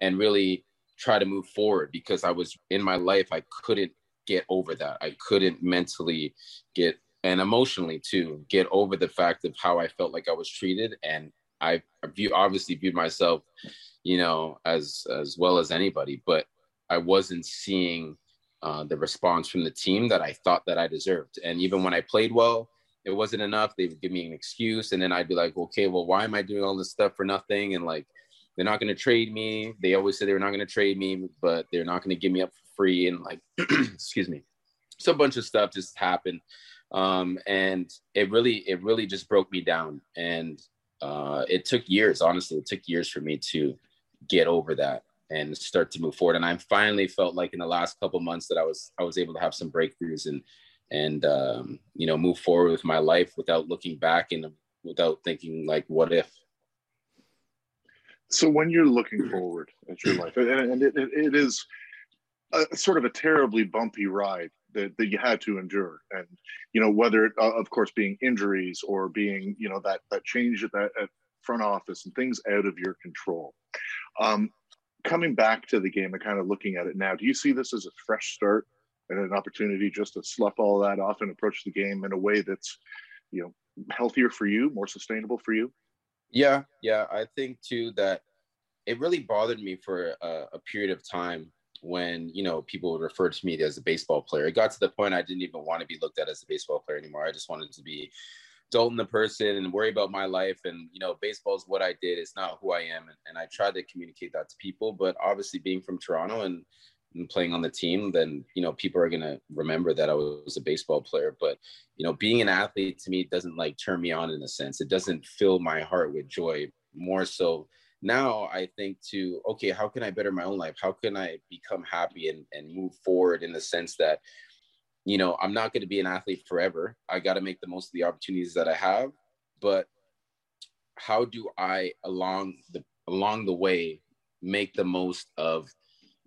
B: and really try to move forward because I was in my life. I couldn't get over that. I couldn't mentally get and emotionally too get over the fact of how I felt like I was treated, and I view obviously viewed myself, you know, as as well as anybody, but I wasn't seeing uh, the response from the team that I thought that I deserved. And even when I played well, it wasn't enough. They would give me an excuse, and then I'd be like, okay, well, why am I doing all this stuff for nothing? And like, they're not going to trade me. They always say they were not going to trade me, but they're not going to give me up for free. And like, excuse me, so a bunch of stuff just happened, um, and it really, it really just broke me down. And uh, it took years, honestly, it took years for me to get over that and start to move forward. And I finally felt like in the last couple months that I was I was able to have some breakthroughs and and um, you know move forward with my life without looking back and without thinking like what if.
E: So when you're looking forward at your life, and, and it, it is a, sort of a terribly bumpy ride that, that you had to endure, and you know whether it, uh, of course being injuries or being you know that that change at that at front office and things out of your control. Um, coming back to the game and kind of looking at it now, do you see this as a fresh start and an opportunity just to slough all that off and approach the game in a way that's, you know, healthier for you, more sustainable for you?
B: Yeah, yeah. I think too that it really bothered me for a, a period of time when you know people would refer to me as a baseball player. It got to the point I didn't even want to be looked at as a baseball player anymore. I just wanted to be Dalton the person and worry about my life. And you know, baseball is what I did. It's not who I am. And, and I tried to communicate that to people. But obviously, being from Toronto and, and playing on the team, then you know people are gonna remember that I was a baseball player. But you know, being an athlete to me doesn't like turn me on in a sense. It doesn't fill my heart with joy. More so now I think to okay, how can I better my own life? How can I become happy and, and move forward in the sense that you know I'm not going to be an athlete forever. I got to make the most of the opportunities that I have, but how do I along the along the way make the most of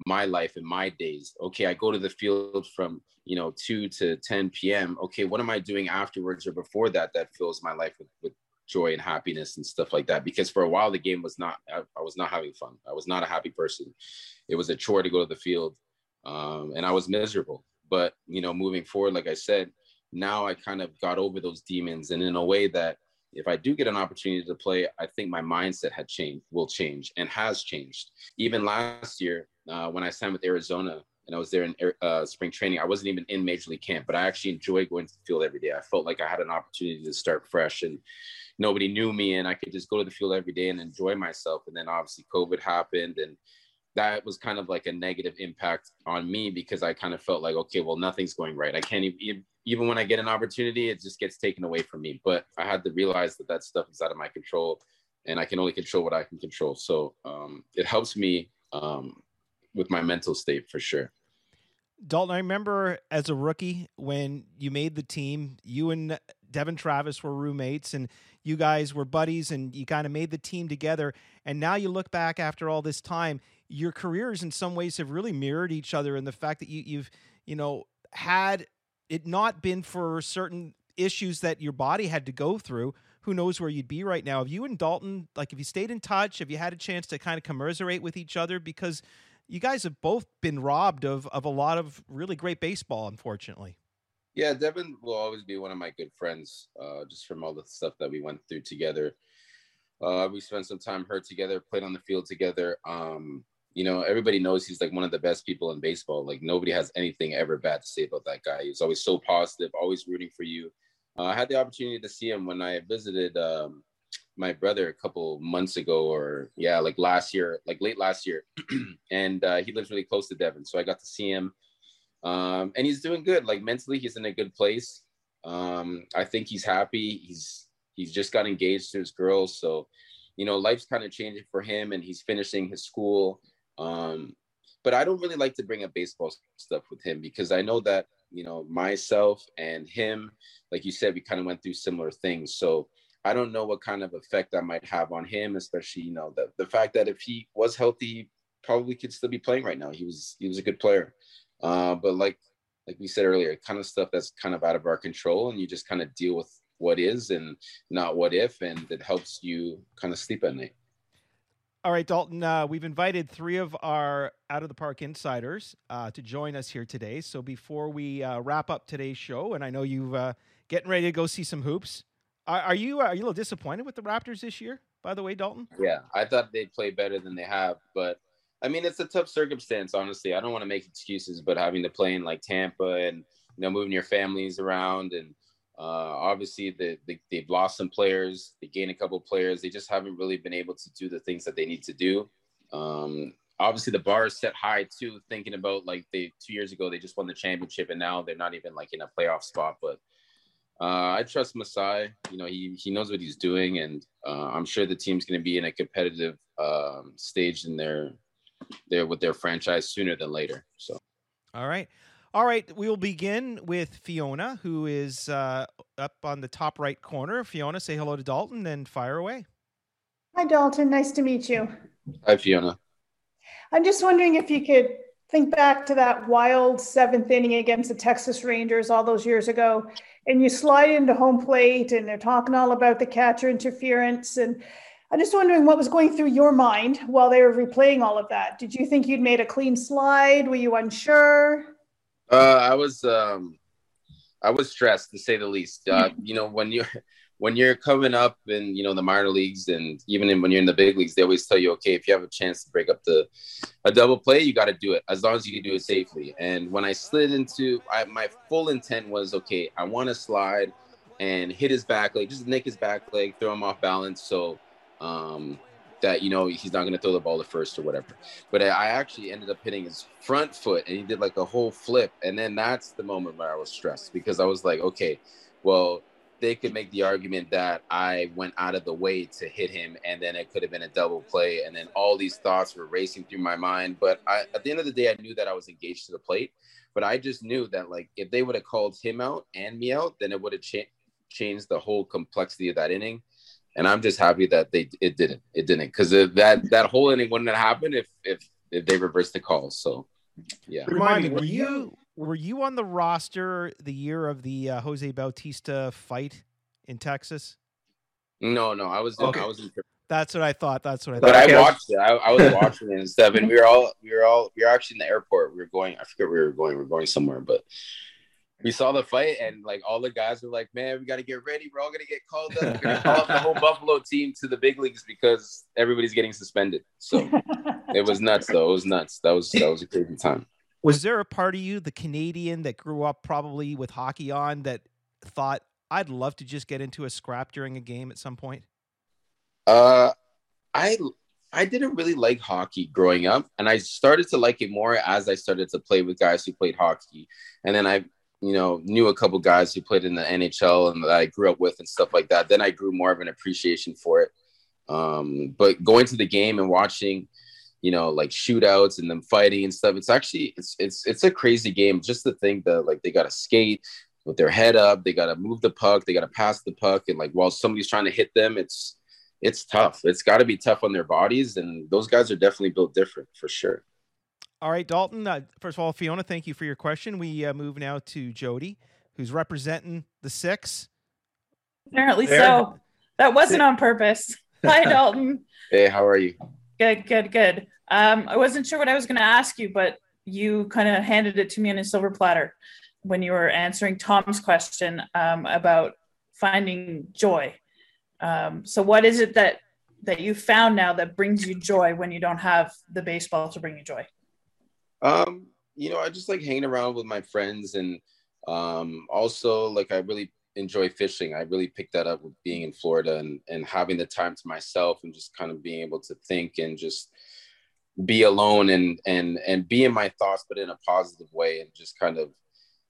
B: my life and my days? Okay i go to the field from you know 2 to 10 p.m okay what am i doing afterwards or before that that fills my life with, with joy and happiness and stuff like that? Because for a while the game was not I, I, was not having fun. I was not a happy person. It was a chore to go to the field um, and i was miserable but you know moving forward like i said now i kind of got over those demons and in a way that if i do get an opportunity to play i think my mindset had changed will change and has changed even last year uh, when i signed with arizona and I was there in uh, spring training. I wasn't even in major league camp, but I actually enjoyed going to the field every day. I felt like I had an opportunity to start fresh and nobody knew me and I could just go to the field every day and enjoy myself. And then obviously COVID happened and that was kind of like a negative impact on me because I kind of felt like, okay, well, nothing's going right. I can't even, even when I get an opportunity, it just gets taken away from me. But I had to realize that that stuff is out of my control and I can only control what I can control. So um, it helps me um, with my mental state for sure.
C: Dalton, I remember as a rookie when you made the team, you and Devon Travis were roommates and you guys were buddies and you kind of made the team together. And now you look back after all this time, your careers in some ways have really mirrored each other in the fact that you, you've, you know, had it not been for certain issues that your body had to go through, who knows where you'd be right now. Have you and Dalton, like, if you stayed in touch, have you had a chance to kind of commiserate with each other? Because you guys have both been robbed of of a lot of really great baseball, unfortunately.
B: Yeah, devon will always be one of my good friends, uh, just from all the stuff that we went through together. Uh, we spent some time hurt together, played on the field together. Um, you know, everybody knows he's like one of the best people in baseball. Like nobody has anything ever bad to say about that guy. He was always so positive, always rooting for you. Uh, I had the opportunity to see him when I visited um, my brother a couple months ago, or yeah, like last year, like late last year, and uh, he lives really close to Devon, so I got to see him, um, and he's doing good. Like mentally, he's in a good place. Um, I think he's happy. He's he's just got engaged to his girl, so you know, life's kind of changing for him, and he's finishing his school. Um, but I don't really like to bring up baseball stuff with him because I know that you know myself and him, like you said, we kind of went through similar things. So I don't know what kind of effect that might have on him, especially you know the the fact that if he was healthy, probably could still be playing right now. He was he was a good player, uh, but like like we said earlier, kind of stuff that's kind of out of our control, and you just kind of deal with what is and not what if, and it helps you kind of sleep at night.
C: All right, Dalton, uh, we've invited three of our out of the park insiders uh, to join us here today. So before we uh, wrap up today's show, and I know you've uh, getting ready to go see some hoops, are, are you are you a little disappointed with the Raptors this year? By the way, Dalton.
B: Yeah, I thought they'd play better than they have, but I mean it's a tough circumstance. Honestly, I don't want to make excuses, but having to play in like Tampa and you know moving your families around and uh, obviously the, the, they've lost some players, they gained a couple players. They just haven't really been able to do the things that they need to do. Um, obviously the bar is set high too. Thinking about like they two years ago they just won the championship and now they're not even like in a playoff spot, but uh, I trust Masai. You know, he he knows what he's doing, and uh, I'm sure the team's going to be in a competitive um, stage in their their with their franchise sooner than later. So,
C: all right, all right. We will begin with Fiona, who is uh, up on the top right corner. Fiona, say hello to Dalton and fire away.
I: Hi, Dalton. Nice to meet you.
B: Hi, Fiona.
I: I'm just wondering if you could think back to that wild seventh inning against the Texas Rangers all those years ago and you slide into home plate and they're talking all about the catcher interference and I'm just wondering what was going through your mind while they were replaying all of that. Did you think you'd made a clean slide? Were you unsure?
B: Uh, I was um, I was stressed to say the least. Uh, you know, when you when you're coming up in you know the minor leagues and even in, when you're in the big leagues, they always tell you, okay, if you have a chance to break up the a double play, you got to do it as long as you can do it safely. And when I slid into, I, my full intent was, okay, I want to slide and hit his back leg, just nick his back leg, throw him off balance, so um, that you know he's not going to throw the ball to first or whatever. But I actually ended up hitting his front foot, and he did like a whole flip, and then that's the moment where I was stressed because I was like, okay, well they could make the argument that I went out of the way to hit him, and then it could have been a double play. And then all these thoughts were racing through my mind. But I, at the end of the day, I knew that I was engaged to the plate. But I just knew that like if they would have called him out and me out, then it would have cha- changed the whole complexity of that inning. And I'm just happy that they it didn't. It didn't because that that whole inning wouldn't have happened if if if they reversed the calls. So yeah.
C: Remind me, were you were you on the roster the year of the uh, Jose Bautista fight in Texas?
B: No, no, I was in, I was in.
C: That's what I thought. That's what I thought.
B: But
C: thought.
B: I watched it. I, I was watching it and stuff, and we were all we were all we were actually in the airport. We were going. I forget where we were going. We were going somewhere, but we saw the fight, and like all the guys were like, "Man, we got to get ready. We're all gonna get called up. We're gonna call up the whole Buffalo team to the big leagues because everybody's getting suspended." So it was nuts, though. It was nuts. That was that was a crazy time.
C: Was there a part of you, the Canadian that grew up probably with hockey on, that thought I'd love to just get into a scrap during a game at some point?
B: Uh, I I didn't really like hockey growing up, and I started to like it more as I started to play with guys who played hockey, and then I you know knew a couple guys who played in the NHL and that I grew up with and stuff like that. Then I grew more of an appreciation for it. Um, but going to the game and watching you know, like shootouts and them fighting and stuff. It's actually it's it's it's a crazy game. Just to think that like they gotta skate with their head up, they gotta move the puck, they gotta pass the puck, and like while somebody's trying to hit them, it's it's tough. It's got to be tough on their bodies, and those guys are definitely built different for sure.
C: All right, Dalton. Uh, first of all, Fiona, thank you for your question. We uh, move now to Jody, who's representing the six.
J: Apparently so. That wasn't on purpose. Hi, Dalton.
B: Hey, how are you?
J: Good, good, good. Um, I wasn't sure what I was going to ask you, but you kind of handed it to me on a silver platter when you were answering Tom's question um, about finding joy. Um, so, what is it that that you found now that brings you joy when you don't have the baseball to bring you joy?
B: Um, you know, I just like hanging around with my friends, and um, also like I really enjoy fishing. I really picked that up with being in Florida and and having the time to myself and just kind of being able to think and just be alone and and and be in my thoughts, but in a positive way, and just kind of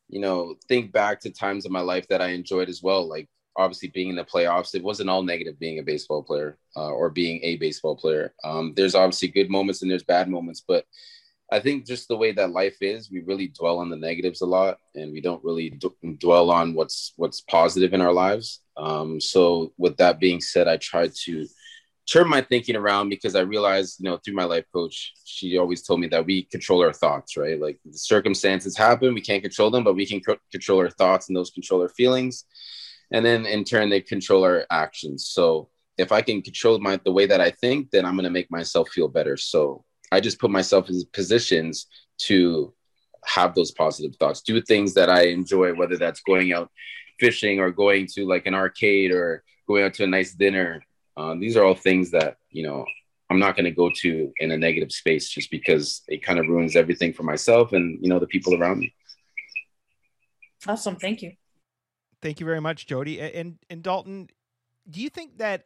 B: you know think back to times of my life that I enjoyed as well, like obviously being in the playoffs it wasn't all negative being a baseball player uh, or being a baseball player um, there's obviously good moments and there's bad moments but i think just the way that life is we really dwell on the negatives a lot and we don't really d- dwell on what's what's positive in our lives. Um, so with that being said i try to turn my thinking around because i realized you know through my life coach she always told me that we control our thoughts right? Like the circumstances happen we can't control them but we can c- control our thoughts and those control our feelings. And then in turn they control our actions. So if i can control my the way that i think then i'm going to make myself feel better. So i just put myself in positions to have those positive thoughts do things that i enjoy whether that's going out fishing or going to like an arcade or going out to a nice dinner um, these are all things that you know i'm not going to go to in a negative space just because it kind of ruins everything for myself and you know the people around me
J: Awesome. Thank you.
C: Thank you very much, Jody. And and Dalton, do you think that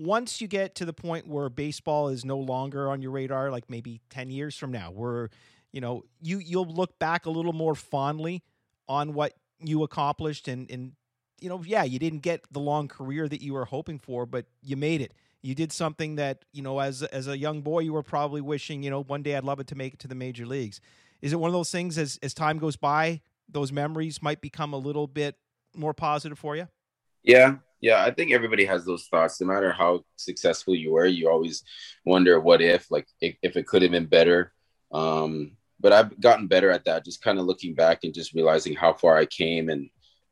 C: once you get to the point where baseball is no longer on your radar, like maybe ten years from now, where you know you you'll look back a little more fondly on what you accomplished, and and you know, yeah, you didn't get the long career that you were hoping for, but you made it. You did something that you know, as as a young boy, you were probably wishing, you know, one day I'd love it to make it to the major leagues. Is it one of those things as as time goes by, those memories might become a little bit more positive for you?
B: Yeah, yeah. I think everybody has those thoughts. No matter how successful you were, you always wonder what if, like, if, it could have been better. Um, but I've gotten better at that. Just kind of looking back and just realizing how far I came, and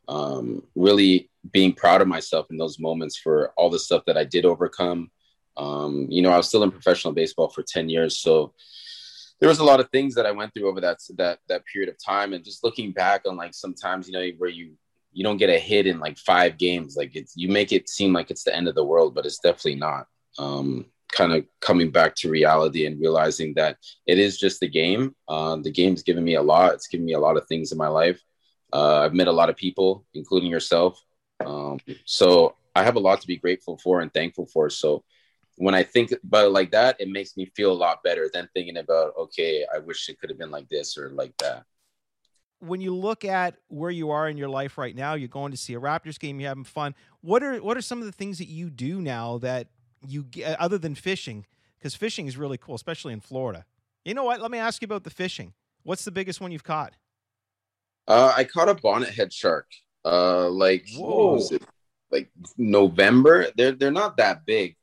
B: um, really being proud of myself in those moments for all the stuff that I did overcome. Um, you know, I was still in professional baseball for 10 years. So there was a lot of things that I went through over that, that, that period of time. And just looking back on like sometimes, you know, where you, you don't get a hit in like five games, like it's, you make it seem like it's the end of the world, but it's definitely not. Um, kind of coming back to reality and realizing that it is just the game. Uh, the game's given me a lot. It's given me a lot of things in my life. Uh, I've met a lot of people, including yourself. Um, so I have a lot to be grateful for and thankful for. So when I think about it like that, it makes me feel a lot better than thinking about, okay, I wish it could have been like this or like that.
C: When you look at where you are in your life right now, you're going to see a Raptors game, you're having fun. What are what are some of the things that you do now that you get other than fishing? Because fishing is really cool, especially in Florida. You know what? Let me ask you about the fishing. What's the biggest one you've caught?
B: Uh, I caught a bonnet head shark. Uh, like. Like November. They're they're not that big.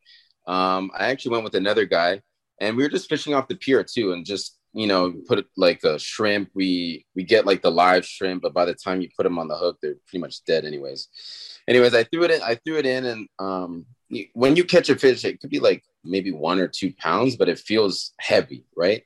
B: Um, I actually went with another guy, and we were just fishing off the pier too, and just you know put like a shrimp. We we get like the live shrimp, but by the time you put them on the hook, they're pretty much dead anyways. Anyways, I threw it in. I threw it in, and um, when you catch a fish, it could be like maybe one or two pounds, but it feels heavy, right?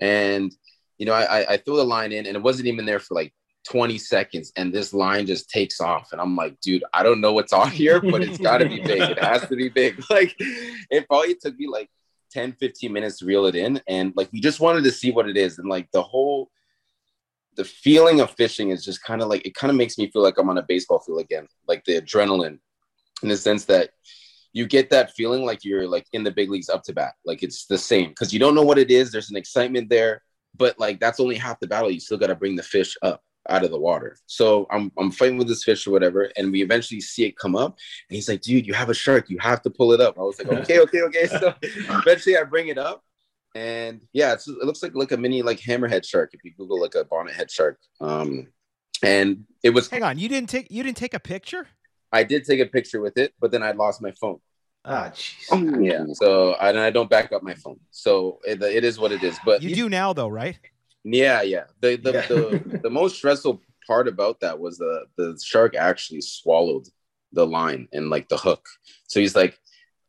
B: And you know, I, I threw the line in, and it wasn't even there for like 20 seconds and this line just takes off and i'm like dude i don't know what's on here but it's got to be big it has to be big like it probably took me like 10 15 minutes to reel it in and like we just wanted to see what it is and like the whole the feeling of fishing is just kind of like it kind of makes me feel like i'm on a baseball field again like the adrenaline in the sense that you get that feeling like you're like in the big leagues up to bat like it's the same because you don't know what it is there's an excitement there but like that's only half the battle you still got to bring the fish up out of the water. So I'm I'm fighting with this fish or whatever, and we eventually see it come up, and he's like, "Dude, you have a shark. You have to pull it up." I was like, "Okay, okay, okay." So eventually, I bring it up, and yeah, it looks like like a mini like hammerhead shark if you Google like a bonnet head shark. Um, and it was.
C: Hang on, you didn't take you didn't take a picture.
B: I did take a picture with it, but then I lost my phone.
C: Ah, jeez.
B: yeah. So I, I don't back up my phone. So it, it is what it is. But
C: you, you do now, though, right?
B: Yeah, yeah. The the, yeah. the, the most stressful part about that was the the shark actually swallowed the line and like the hook. So he's like,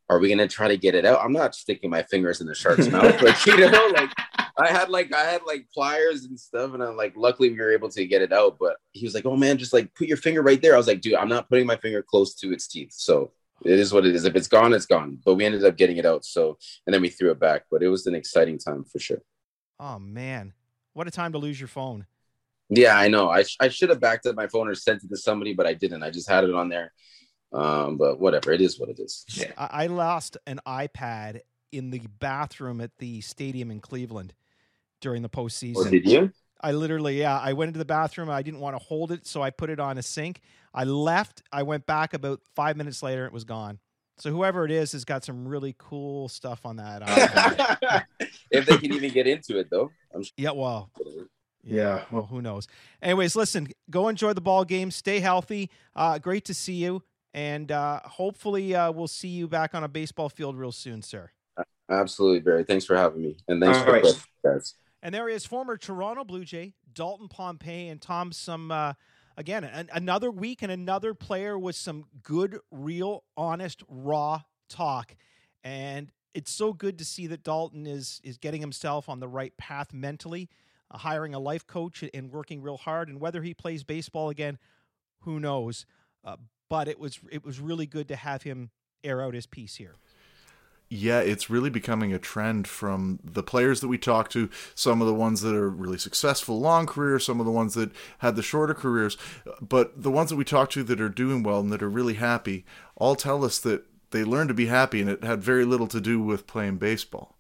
B: "Are we gonna try to get it out?" I'm not sticking my fingers in the shark's mouth, but you know, like I had like I had like pliers and stuff, and I'm like, luckily we were able to get it out. But he was like, "Oh man, just like put your finger right there." I was like, "Dude, I'm not putting my finger close to its teeth." So it is what it is. If it's gone, it's gone. But we ended up getting it out. So and then we threw it back. But it was an exciting time for sure.
C: Oh man. What a time to lose your phone.
B: Yeah, I know. I, sh- I should have backed up my phone or sent it to somebody, but I didn't. I just had it on there. Um, but whatever, it is what it is.
C: Yeah. I, I lost an iPad in the bathroom at the stadium in Cleveland during the postseason.
B: Oh, did you?
C: I literally, yeah, I went into the bathroom. I didn't want to hold it, so I put it on a sink. I left. I went back about five minutes later. It was gone. So whoever it is has got some really cool stuff on
B: that. if they can even get into it, though.
C: I'm sure. Yeah, well, yeah. Well, who knows? Anyways, listen, go enjoy the ball game. Stay healthy. Uh, great to see you. And uh, hopefully, uh, we'll see you back on a baseball field real soon, sir.
B: Absolutely, Barry. Thanks for having me. And thanks All for right. the guys.
C: And there is former Toronto Blue Jay, Dalton Pompey, and Tom, some, uh, again, an- another week and another player with some good, real, honest, raw talk. And it's so good to see that Dalton is is getting himself on the right path mentally, uh, hiring a life coach and working real hard. And whether he plays baseball again, who knows? Uh, but it was it was really good to have him air out his piece here.
A: Yeah, it's really becoming a trend from the players that we talk to, some of the ones that are really successful, long careers, some of the ones that had the shorter careers, but the ones that we talk to that are doing well and that are really happy all tell us that they learned to be happy, and it had very little to do with playing baseball.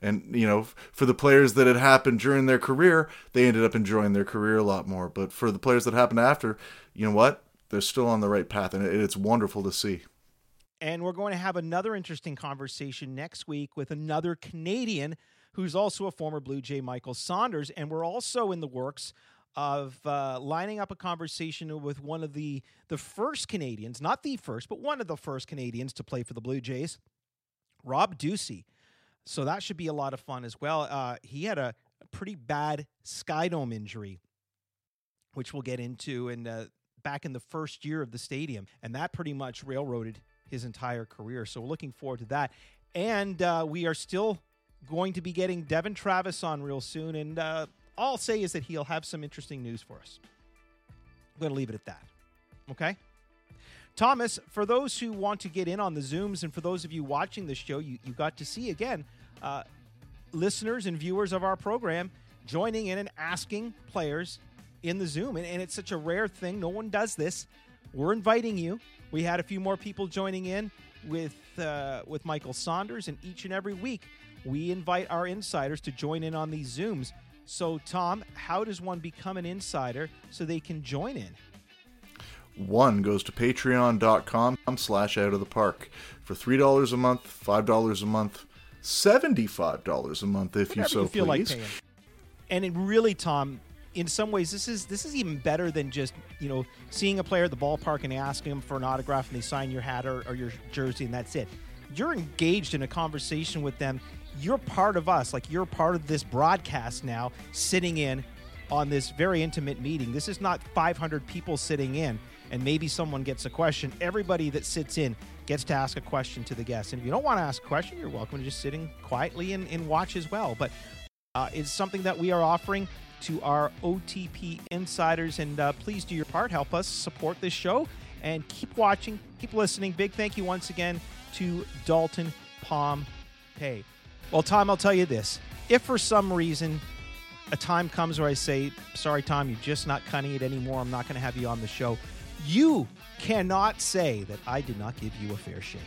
A: And you know, for the players that had happened during their career, they ended up enjoying their career a lot more. But for the players that happened after, you know what? They're still on the right path, and it's wonderful to see.
C: And we're going to have another interesting conversation next week with another Canadian who's also a former Blue Jay, Michael Saunders. And we're also in the works of uh, lining up a conversation with one of the the first Canadians, not the first, but one of the first Canadians to play for the Blue Jays, Rob Ducey. So that should be a lot of fun as well. Uh, he had a, pretty bad skydome injury, which we'll get into, and uh, back in the first year of the stadium, and that pretty much railroaded his entire career. So we're looking forward to that. And uh, we are still going to be getting Devon Travis on real soon. And uh, all I'll say is that he'll have some interesting news for us. I'm going to leave it at that. Okay? Thomas, for those who want to get in on the Zooms and for those of you watching the show, you, you got to see again uh, listeners and viewers of our program joining in and asking players in the Zoom. And, and it's such a rare thing. No one does this. We're inviting you. We had a few more people joining in with uh, with Michael Saunders, and each and every week we invite our insiders to join in on these Zooms. So, Tom, how does one become an insider so they can join in?
A: One goes to patreon.com slash out of the park. For $3 a month, $5 a month, $75 a month if
C: Whatever
A: you so
C: you feel
A: please.
C: like paying. And it really, Tom, in some ways, this is this is even better than just you know seeing a player at the ballpark and asking them for an autograph and they sign your hat or, or your jersey and that's it. You're engaged in a conversation with them. You're part of us. Like you're part of this broadcast now, sitting in on this very intimate meeting. This is not 500 people sitting in and maybe someone gets a question. Everybody that sits in gets to ask a question to the guest. And if you don't want to ask a question, you're welcome to just sitting quietly and, and watch as well. But uh, it's something that we are offering to our OTP insiders. And uh, please do your part. Help us support this show and keep watching, keep listening. Big thank you once again to Dalton Palm Pay. Well, Tom, I'll tell you this. If for some reason a time comes where I say, sorry, Tom, you're just not cutting it anymore, I'm not going to have you on the show, you cannot say that I did not give you a fair shake.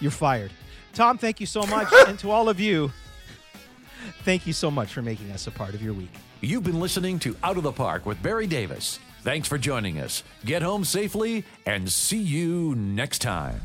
C: You're fired. Tom, thank you so much. and to all of you, thank you so much for making us a part of your week.
K: You've been listening to Out of the Park with Barry Davis. Thanks for joining us. Get home safely and see you next time.